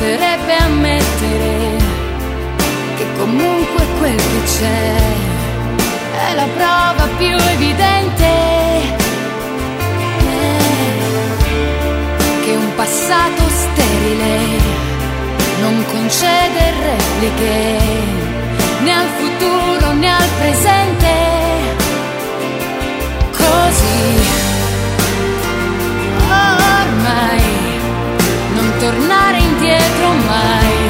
Speaker 15: basterebbe ammettere che comunque quel che c'è è la prova più evidente eh, che un passato sterile non concede repliche né al futuro né al presente. Tornare indietro mai,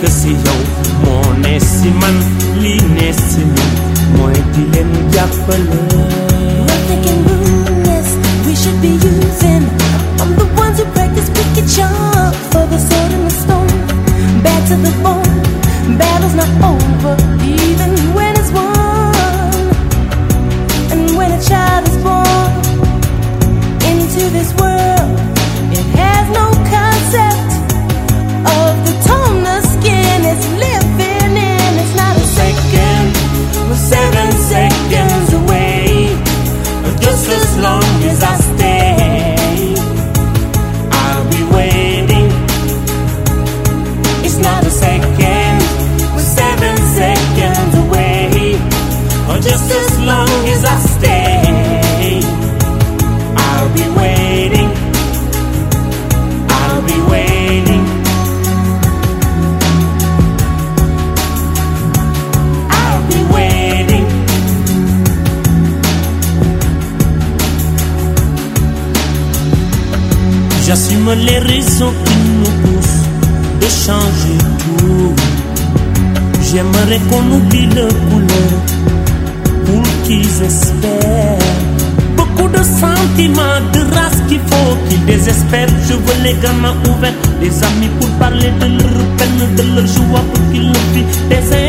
Speaker 16: ku si si man si
Speaker 17: we should be using. I'm the ones who practice wicked charm for the sword and the stone. To the bone, battle's not over, even when
Speaker 16: les gamins ouverts, des amis pour parler de leur peine, de leur joie pour qu'ils le vivent.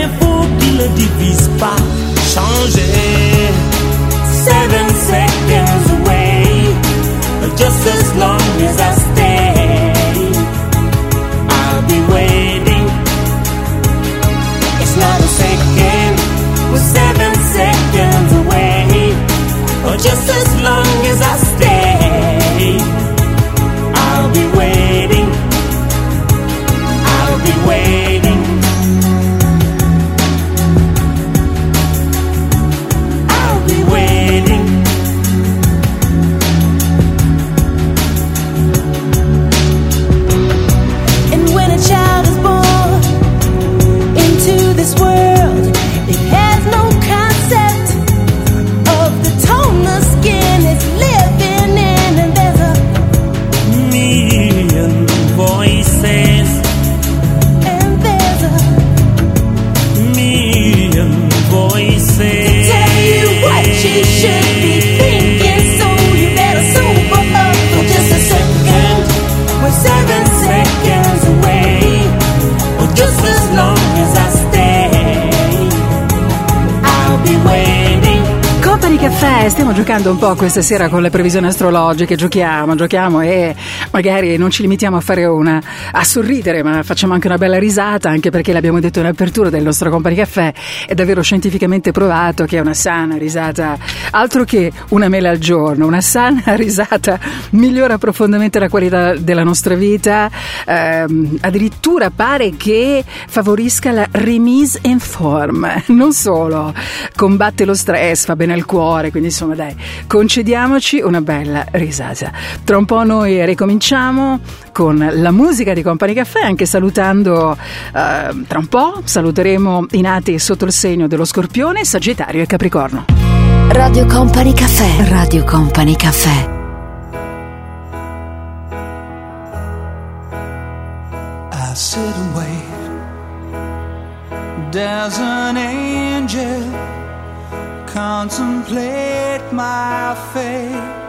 Speaker 1: Giocando un po' questa sera con le previsioni astrologiche, giochiamo, giochiamo e magari non ci limitiamo a fare una a sorridere, ma facciamo anche una bella risata, anche perché l'abbiamo detto in apertura del nostro Company Caffè, è davvero scientificamente provato che una sana risata, altro che una mela al giorno, una sana risata migliora profondamente la qualità della nostra vita, ehm, addirittura pare che favorisca la remise en forme, non solo, combatte lo stress, fa bene al cuore, quindi insomma dai, concediamoci una bella risata. Tra un po' noi ricominciamo con la musica di Company Caffè, anche salutando eh, tra un po' saluteremo i nati sotto il segno dello Scorpione, Sagittario e Capricorno.
Speaker 5: Radio Company Caffè. Radio Company Caffè.
Speaker 2: I sit and wait. There's an angel contemplate my fate.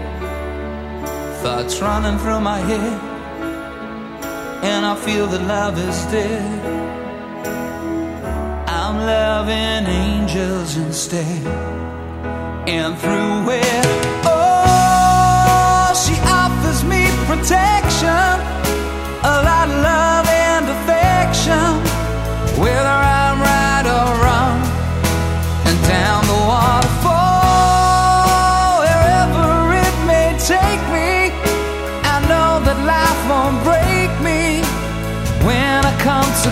Speaker 2: thoughts running through my head, and I feel that love is dead, I'm loving angels instead. And through it, oh, she offers me protection, a lot of love and affection,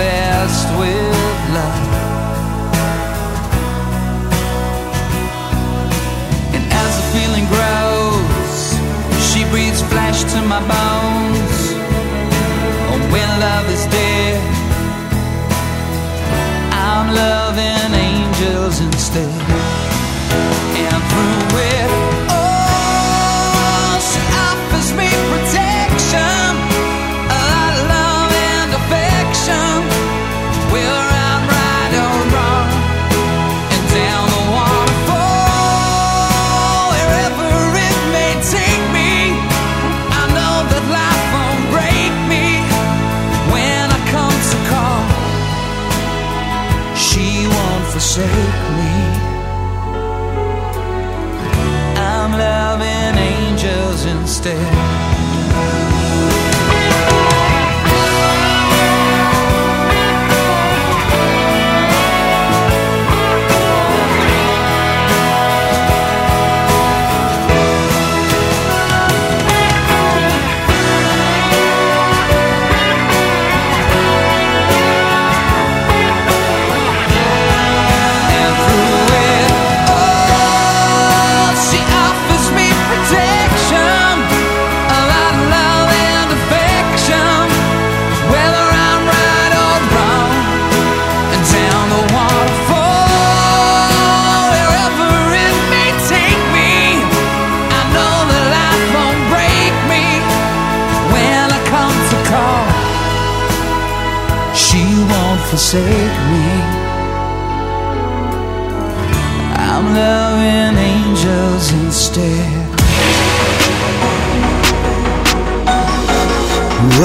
Speaker 2: blessed with love. And as the feeling grows, she breathes flesh to my bones. Oh, when love is dead, I'm loving angels instead.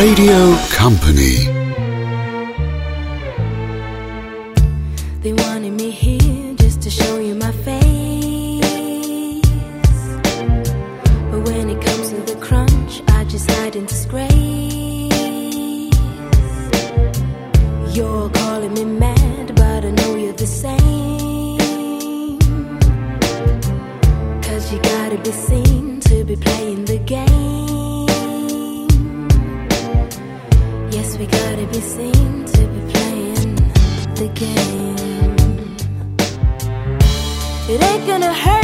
Speaker 18: Radio Company.
Speaker 12: They wanted me here just to show you my face. But when it comes to the crunch, I just hide in disgrace. You're calling me mad, but I know you're the same.
Speaker 15: Cause you gotta be seen to be playing. gonna hurt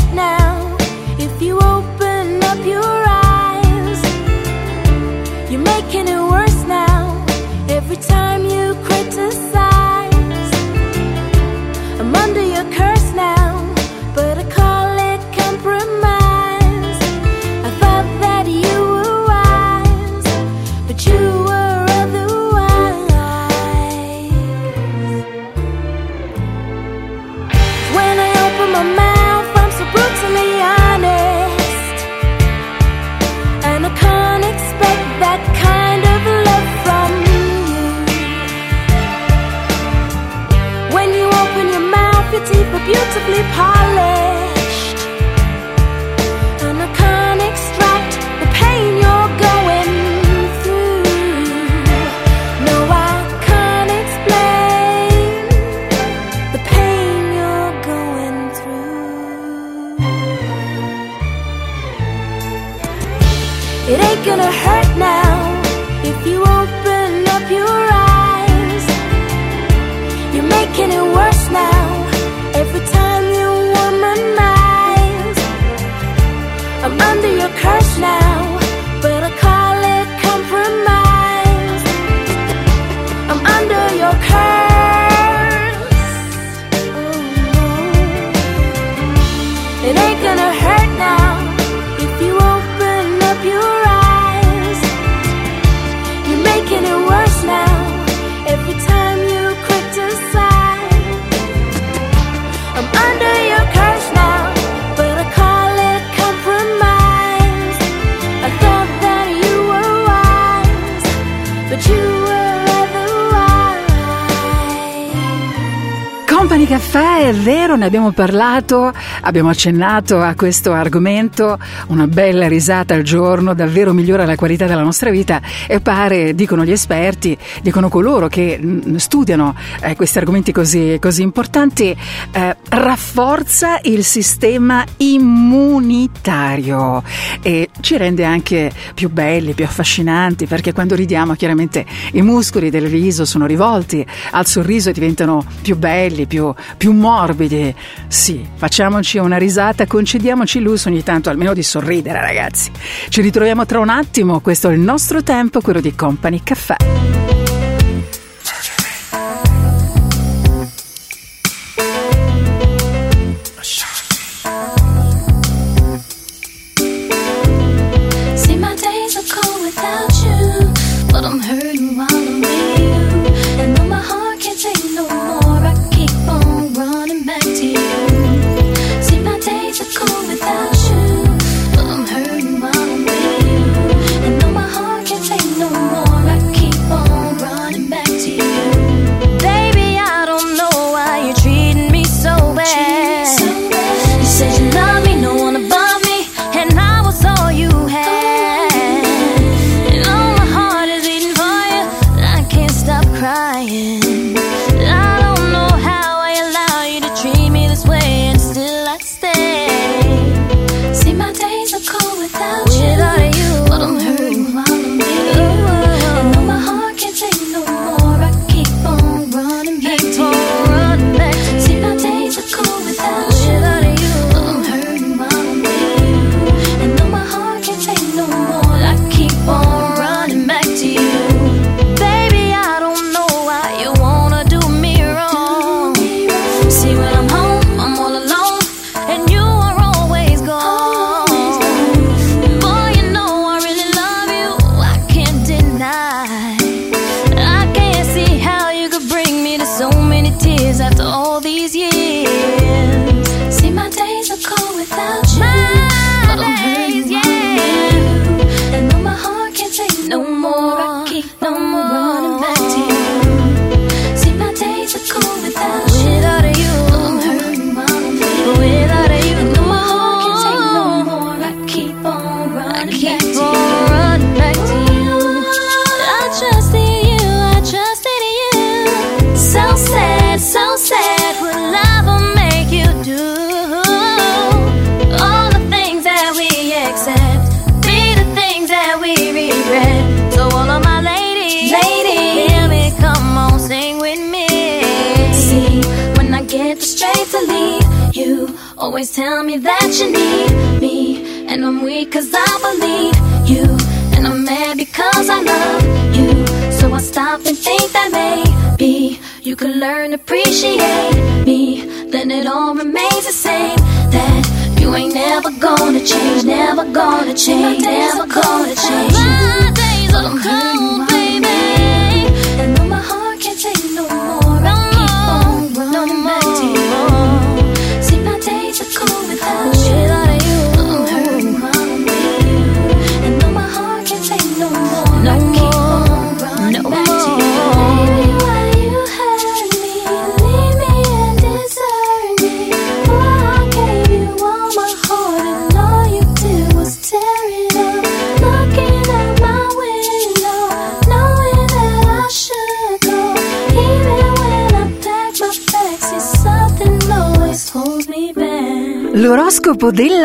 Speaker 1: ne abbiamo parlato, abbiamo accennato a questo argomento, una bella risata al giorno davvero migliora la qualità della nostra vita e pare, dicono gli esperti, dicono coloro che studiano eh, questi argomenti così, così importanti, eh, rafforza il sistema immunitario e ci rende anche più belli, più affascinanti, perché quando ridiamo chiaramente i muscoli del riso sono rivolti al sorriso e diventano più belli, più, più morbidi. Sì, facciamoci una risata, concediamoci il lusso ogni tanto almeno di sorridere, ragazzi. Ci ritroviamo tra un attimo, questo è il nostro tempo, quello di Company Caffè.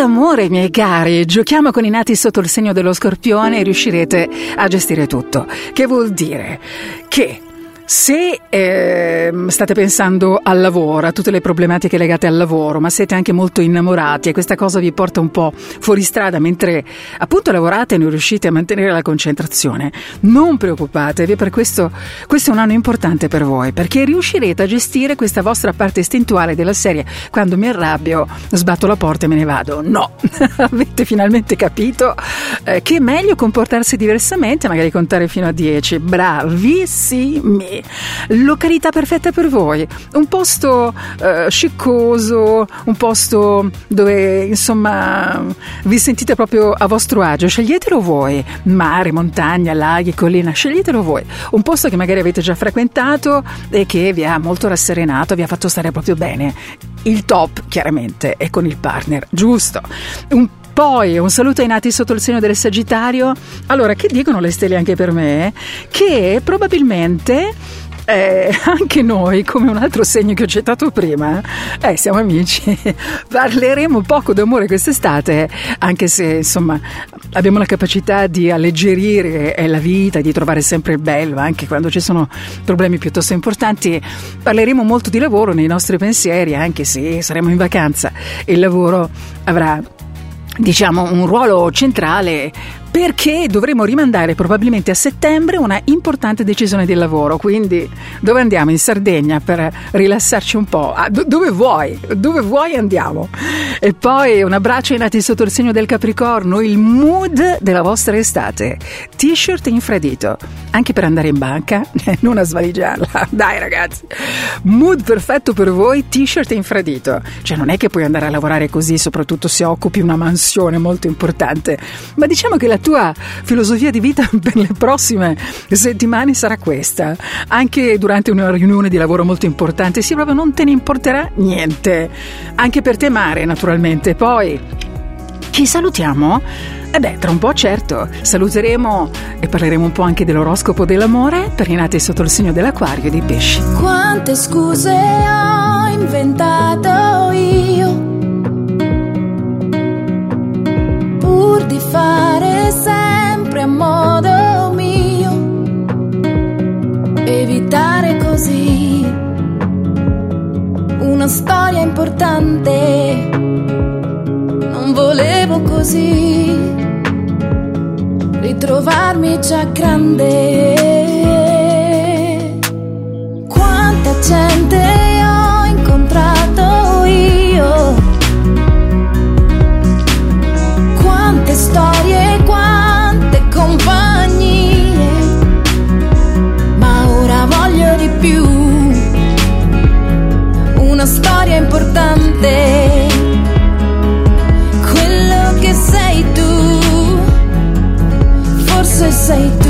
Speaker 1: Dell'amore, miei cari. Giochiamo con i nati sotto il segno dello scorpione e riuscirete a gestire tutto. Che vuol dire? Che se ehm, state pensando al lavoro, a tutte le problematiche legate al lavoro, ma siete anche molto innamorati e questa cosa vi porta un po' fuori strada mentre appunto lavorate e non riuscite a mantenere la concentrazione, non preoccupatevi, per questo questo è un anno importante per voi, perché riuscirete a gestire questa vostra parte istintuale della serie. Quando mi arrabbio, sbatto la porta e me ne vado. No, avete finalmente capito eh, che è meglio comportarsi diversamente, magari contare fino a 10. Bravissimi! Località perfetta per voi, un posto eh, sciccoso, un posto dove insomma vi sentite proprio a vostro agio, sceglietelo voi, mare, montagna, laghi, collina, sceglietelo voi, un posto che magari avete già frequentato e che vi ha molto rasserenato, vi ha fatto stare proprio bene. Il top chiaramente è con il partner, giusto? Un poi un saluto ai nati sotto il segno del Sagittario. Allora, che dicono le stelle anche per me? Che probabilmente eh, anche noi, come un altro segno che ho citato prima, eh, siamo amici, parleremo poco d'amore quest'estate, anche se insomma abbiamo la capacità di alleggerire eh, la vita, di trovare sempre il bello, anche quando ci sono problemi piuttosto importanti. Parleremo molto di lavoro nei nostri pensieri, anche se saremo in vacanza. Il lavoro avrà diciamo un ruolo centrale perché dovremo rimandare probabilmente a settembre una importante decisione del lavoro. Quindi, dove andiamo? In Sardegna per rilassarci un po'. Ah, do- dove vuoi? Dove vuoi andiamo? E poi un abbraccio ai nati sotto il segno del Capricorno, il mood della vostra estate. T-shirt infradito, anche per andare in banca, non a svaligiarla. Dai ragazzi, mood perfetto per voi, t-shirt infradito. Cioè non è che puoi andare a lavorare così, soprattutto se occupi una mansione molto importante, ma diciamo che la tua filosofia di vita per le prossime settimane sarà questa. Anche durante una riunione di lavoro molto importante, sì, proprio non te ne importerà niente. Anche per te mare, naturalmente. Poi, chi salutiamo? Eh beh, tra un po' certo, saluteremo e parleremo un po' anche dell'oroscopo dell'amore per i nati sotto il segno dell'acquario e dei pesci.
Speaker 15: Quante scuse ho inventato io pur di fare sempre a modo mio, evitare così una storia importante. Non volevo così ritrovarmi già grande. Quanta gente importante, quello che sei tu, forse sei tu.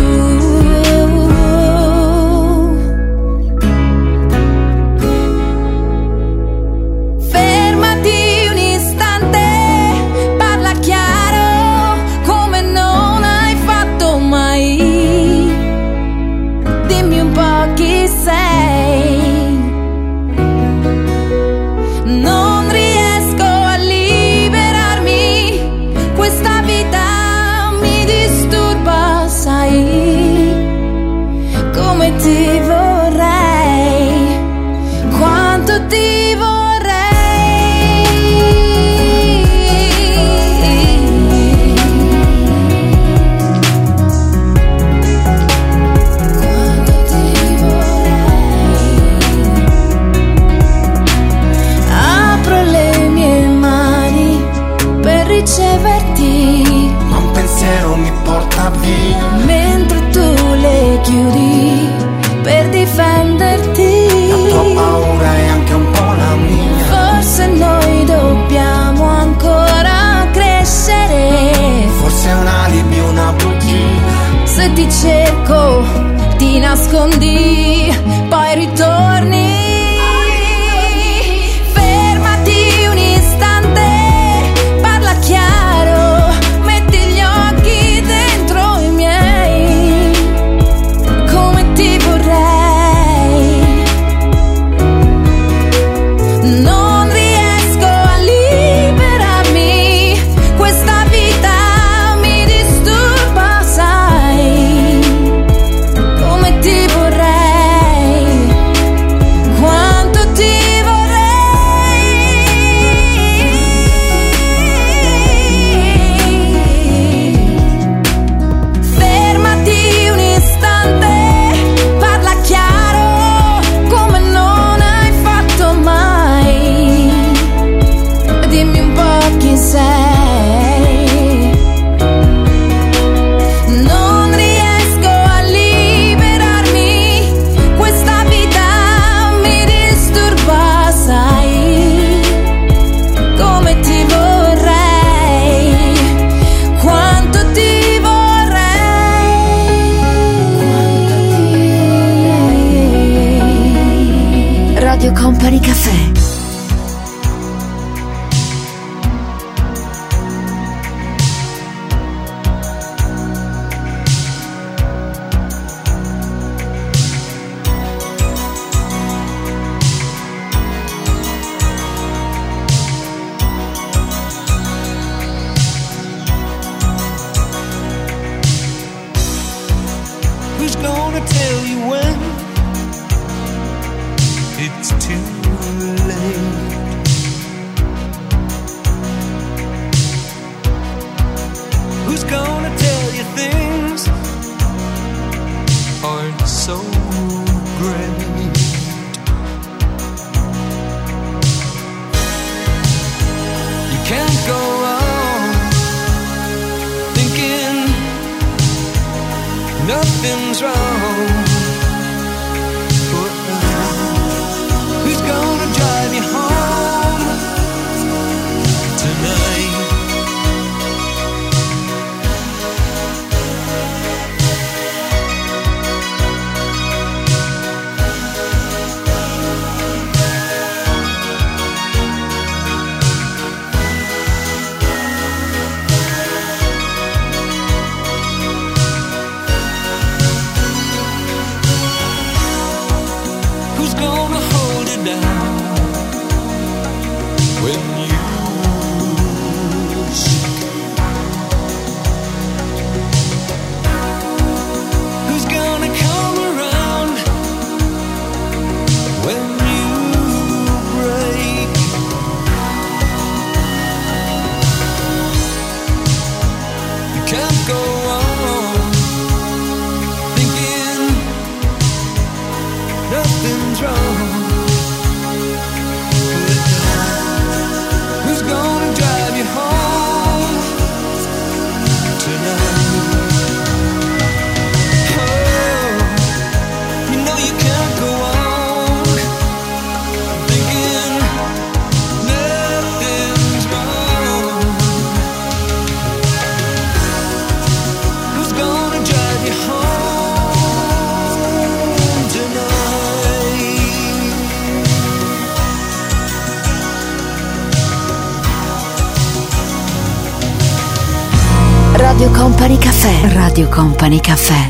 Speaker 5: Caffè.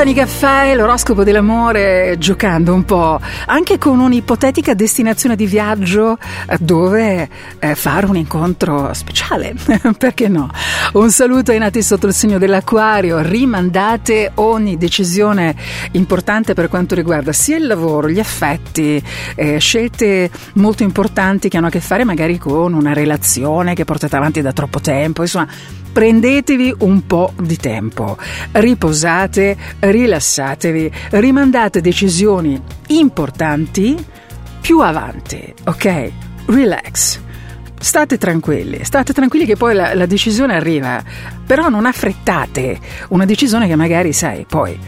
Speaker 5: Company Caffè,
Speaker 1: l'oroscopo dell'amore, giocando un po' anche con un'ipotetica destinazione di viaggio eh, dove eh, fare un incontro speciale, perché no? Un saluto ai nati sotto il segno dell'acquario, rimandate ogni decisione importante per quanto riguarda sia il lavoro, gli affetti, eh, scelte molto importanti che hanno a che fare magari con una relazione che portate avanti da troppo tempo, insomma prendetevi un po' di tempo, riposate, rilassatevi, rimandate decisioni importanti più avanti, ok? Relax. State tranquilli, state tranquilli che poi la, la decisione arriva, però non affrettate una decisione che magari sai poi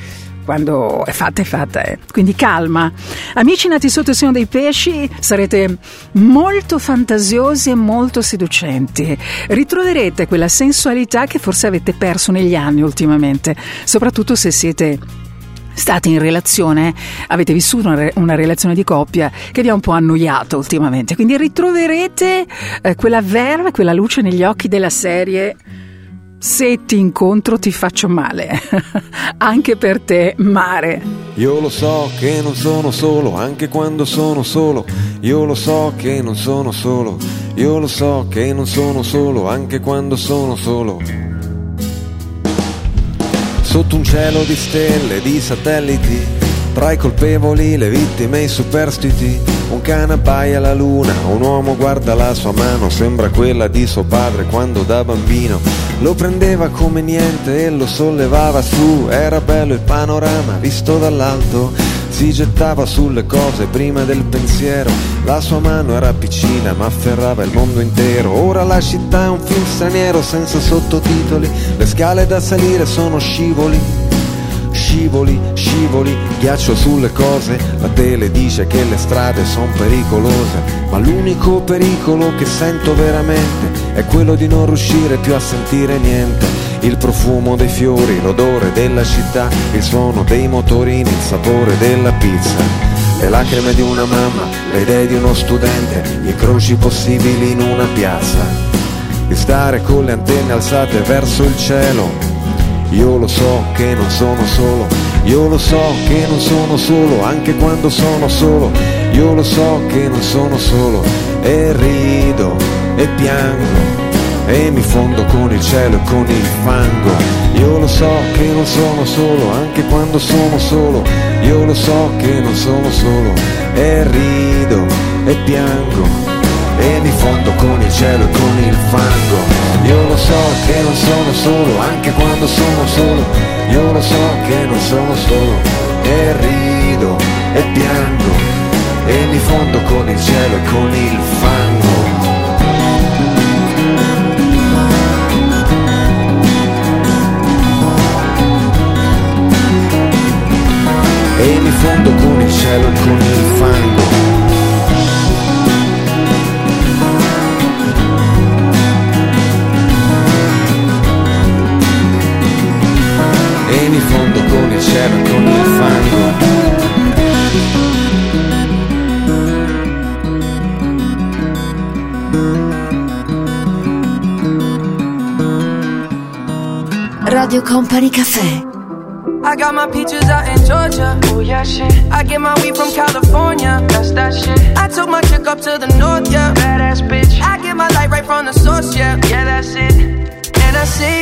Speaker 1: quando è fatta è fatta. eh. Quindi calma. Amici nati sotto il segno dei pesci, sarete molto fantasiosi e molto seducenti. Ritroverete quella sensualità che forse avete perso negli anni ultimamente, soprattutto se siete stati in relazione, avete vissuto una, re- una relazione di coppia che vi ha un po' annoiato ultimamente. Quindi ritroverete eh, quella verve, quella luce negli occhi della serie. Se ti incontro ti faccio male, anche per te, mare.
Speaker 19: Io lo so che non sono solo, anche quando sono solo. Io lo so che non sono solo. Io lo so che non sono solo, anche quando sono solo. Sotto un cielo di stelle, di satelliti, tra i colpevoli, le vittime e i superstiti. Un cane abbaia alla luna, un uomo guarda la sua mano, sembra quella di suo padre quando da bambino lo prendeva come niente e lo sollevava su. Era bello il panorama visto dall'alto, si gettava sulle cose prima del pensiero. La sua mano era piccina ma afferrava il mondo intero. Ora la città è un film straniero senza sottotitoli, le scale da salire sono scivoli. Scivoli, scivoli, ghiaccio sulle cose, la tele dice che le strade sono pericolose, ma l'unico pericolo che sento veramente è quello di non riuscire più a sentire niente. Il profumo dei fiori, l'odore della città, il suono dei motorini, il sapore della pizza. le lacrime di una mamma, le idee di uno studente, gli incroci possibili in una piazza, di stare con le antenne alzate verso il cielo. Io lo so che non sono solo, io lo so che non sono solo, anche quando sono solo, io lo so che non sono solo, e rido e piango e mi fondo con il cielo e con il fango. Io lo so che non sono solo, anche quando sono solo. Io lo so che non sono solo, e rido e piango. E mi fondo con il cielo e con il fango. Io lo so che non sono solo, anche quando sono solo. Io lo so che non sono solo, e rido e piango. E mi fondo con il cielo e con il fango. e mi fondo con il cielo e con il fango. Mi fondo con il cielo e con il fango.
Speaker 5: Radio Company Cafe.
Speaker 20: I got my peaches out in Georgia. Oh yeah, shit. I get my weed from California. That's that shit. I took my chick up to the north, yeah. Badass bitch. I get my light right from the source, yeah. Yeah, that's it. And I see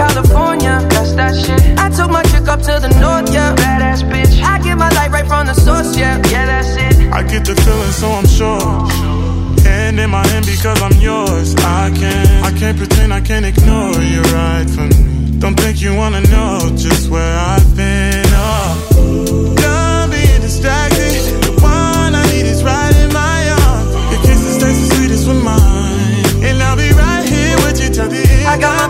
Speaker 20: California. That's that shit. I took my chick up to the north, yeah. Badass bitch. I get my light right from the source, yeah. Yeah, that's it.
Speaker 8: I get the feeling, so I'm sure. Hand in my hand because I'm yours. I can't, I can't pretend, I can't ignore you right from me. Don't think you wanna know just where I've been. Oh, done being distracted. The one I need is right in my arms. Your kisses taste the sweetest with mine, and I'll be right here with you till the end.
Speaker 20: I got my peaches out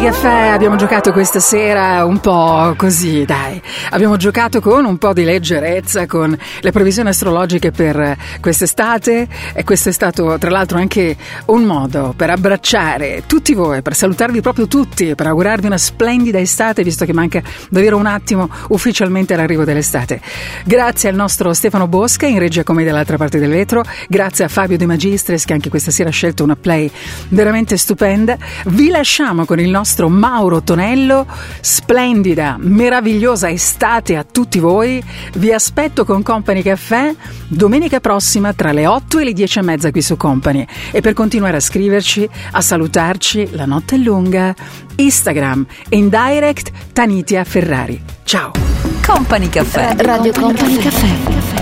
Speaker 1: Company Caffè abbiamo giocato questa sera un po' così, dai. Abbiamo giocato con un po' di leggerezza, con le previsioni astrologiche per quest'estate e questo è stato tra l'altro anche un modo per abbracciare tutti voi, per salutarvi proprio tutti, per augurarvi una splendida estate, visto che manca davvero un attimo ufficialmente all'arrivo dell'estate. Grazie al nostro Stefano Bosca in regia come dall'altra parte del vetro, grazie a Fabio De Magistris che anche questa sera ha scelto una play veramente stupenda. Vi lasciamo con il nostro nostro Mauro Tonello. Splendida, meravigliosa estate a tutti voi. Vi aspetto con Company Caffè domenica prossima tra le 8 e le 10 e mezza qui su Company. E per continuare a scriverci, a salutarci, la notte è lunga. Instagram e in direct Tanitia Ferrari. Ciao.
Speaker 5: Company Caffè. Radio Company Caffè. Company.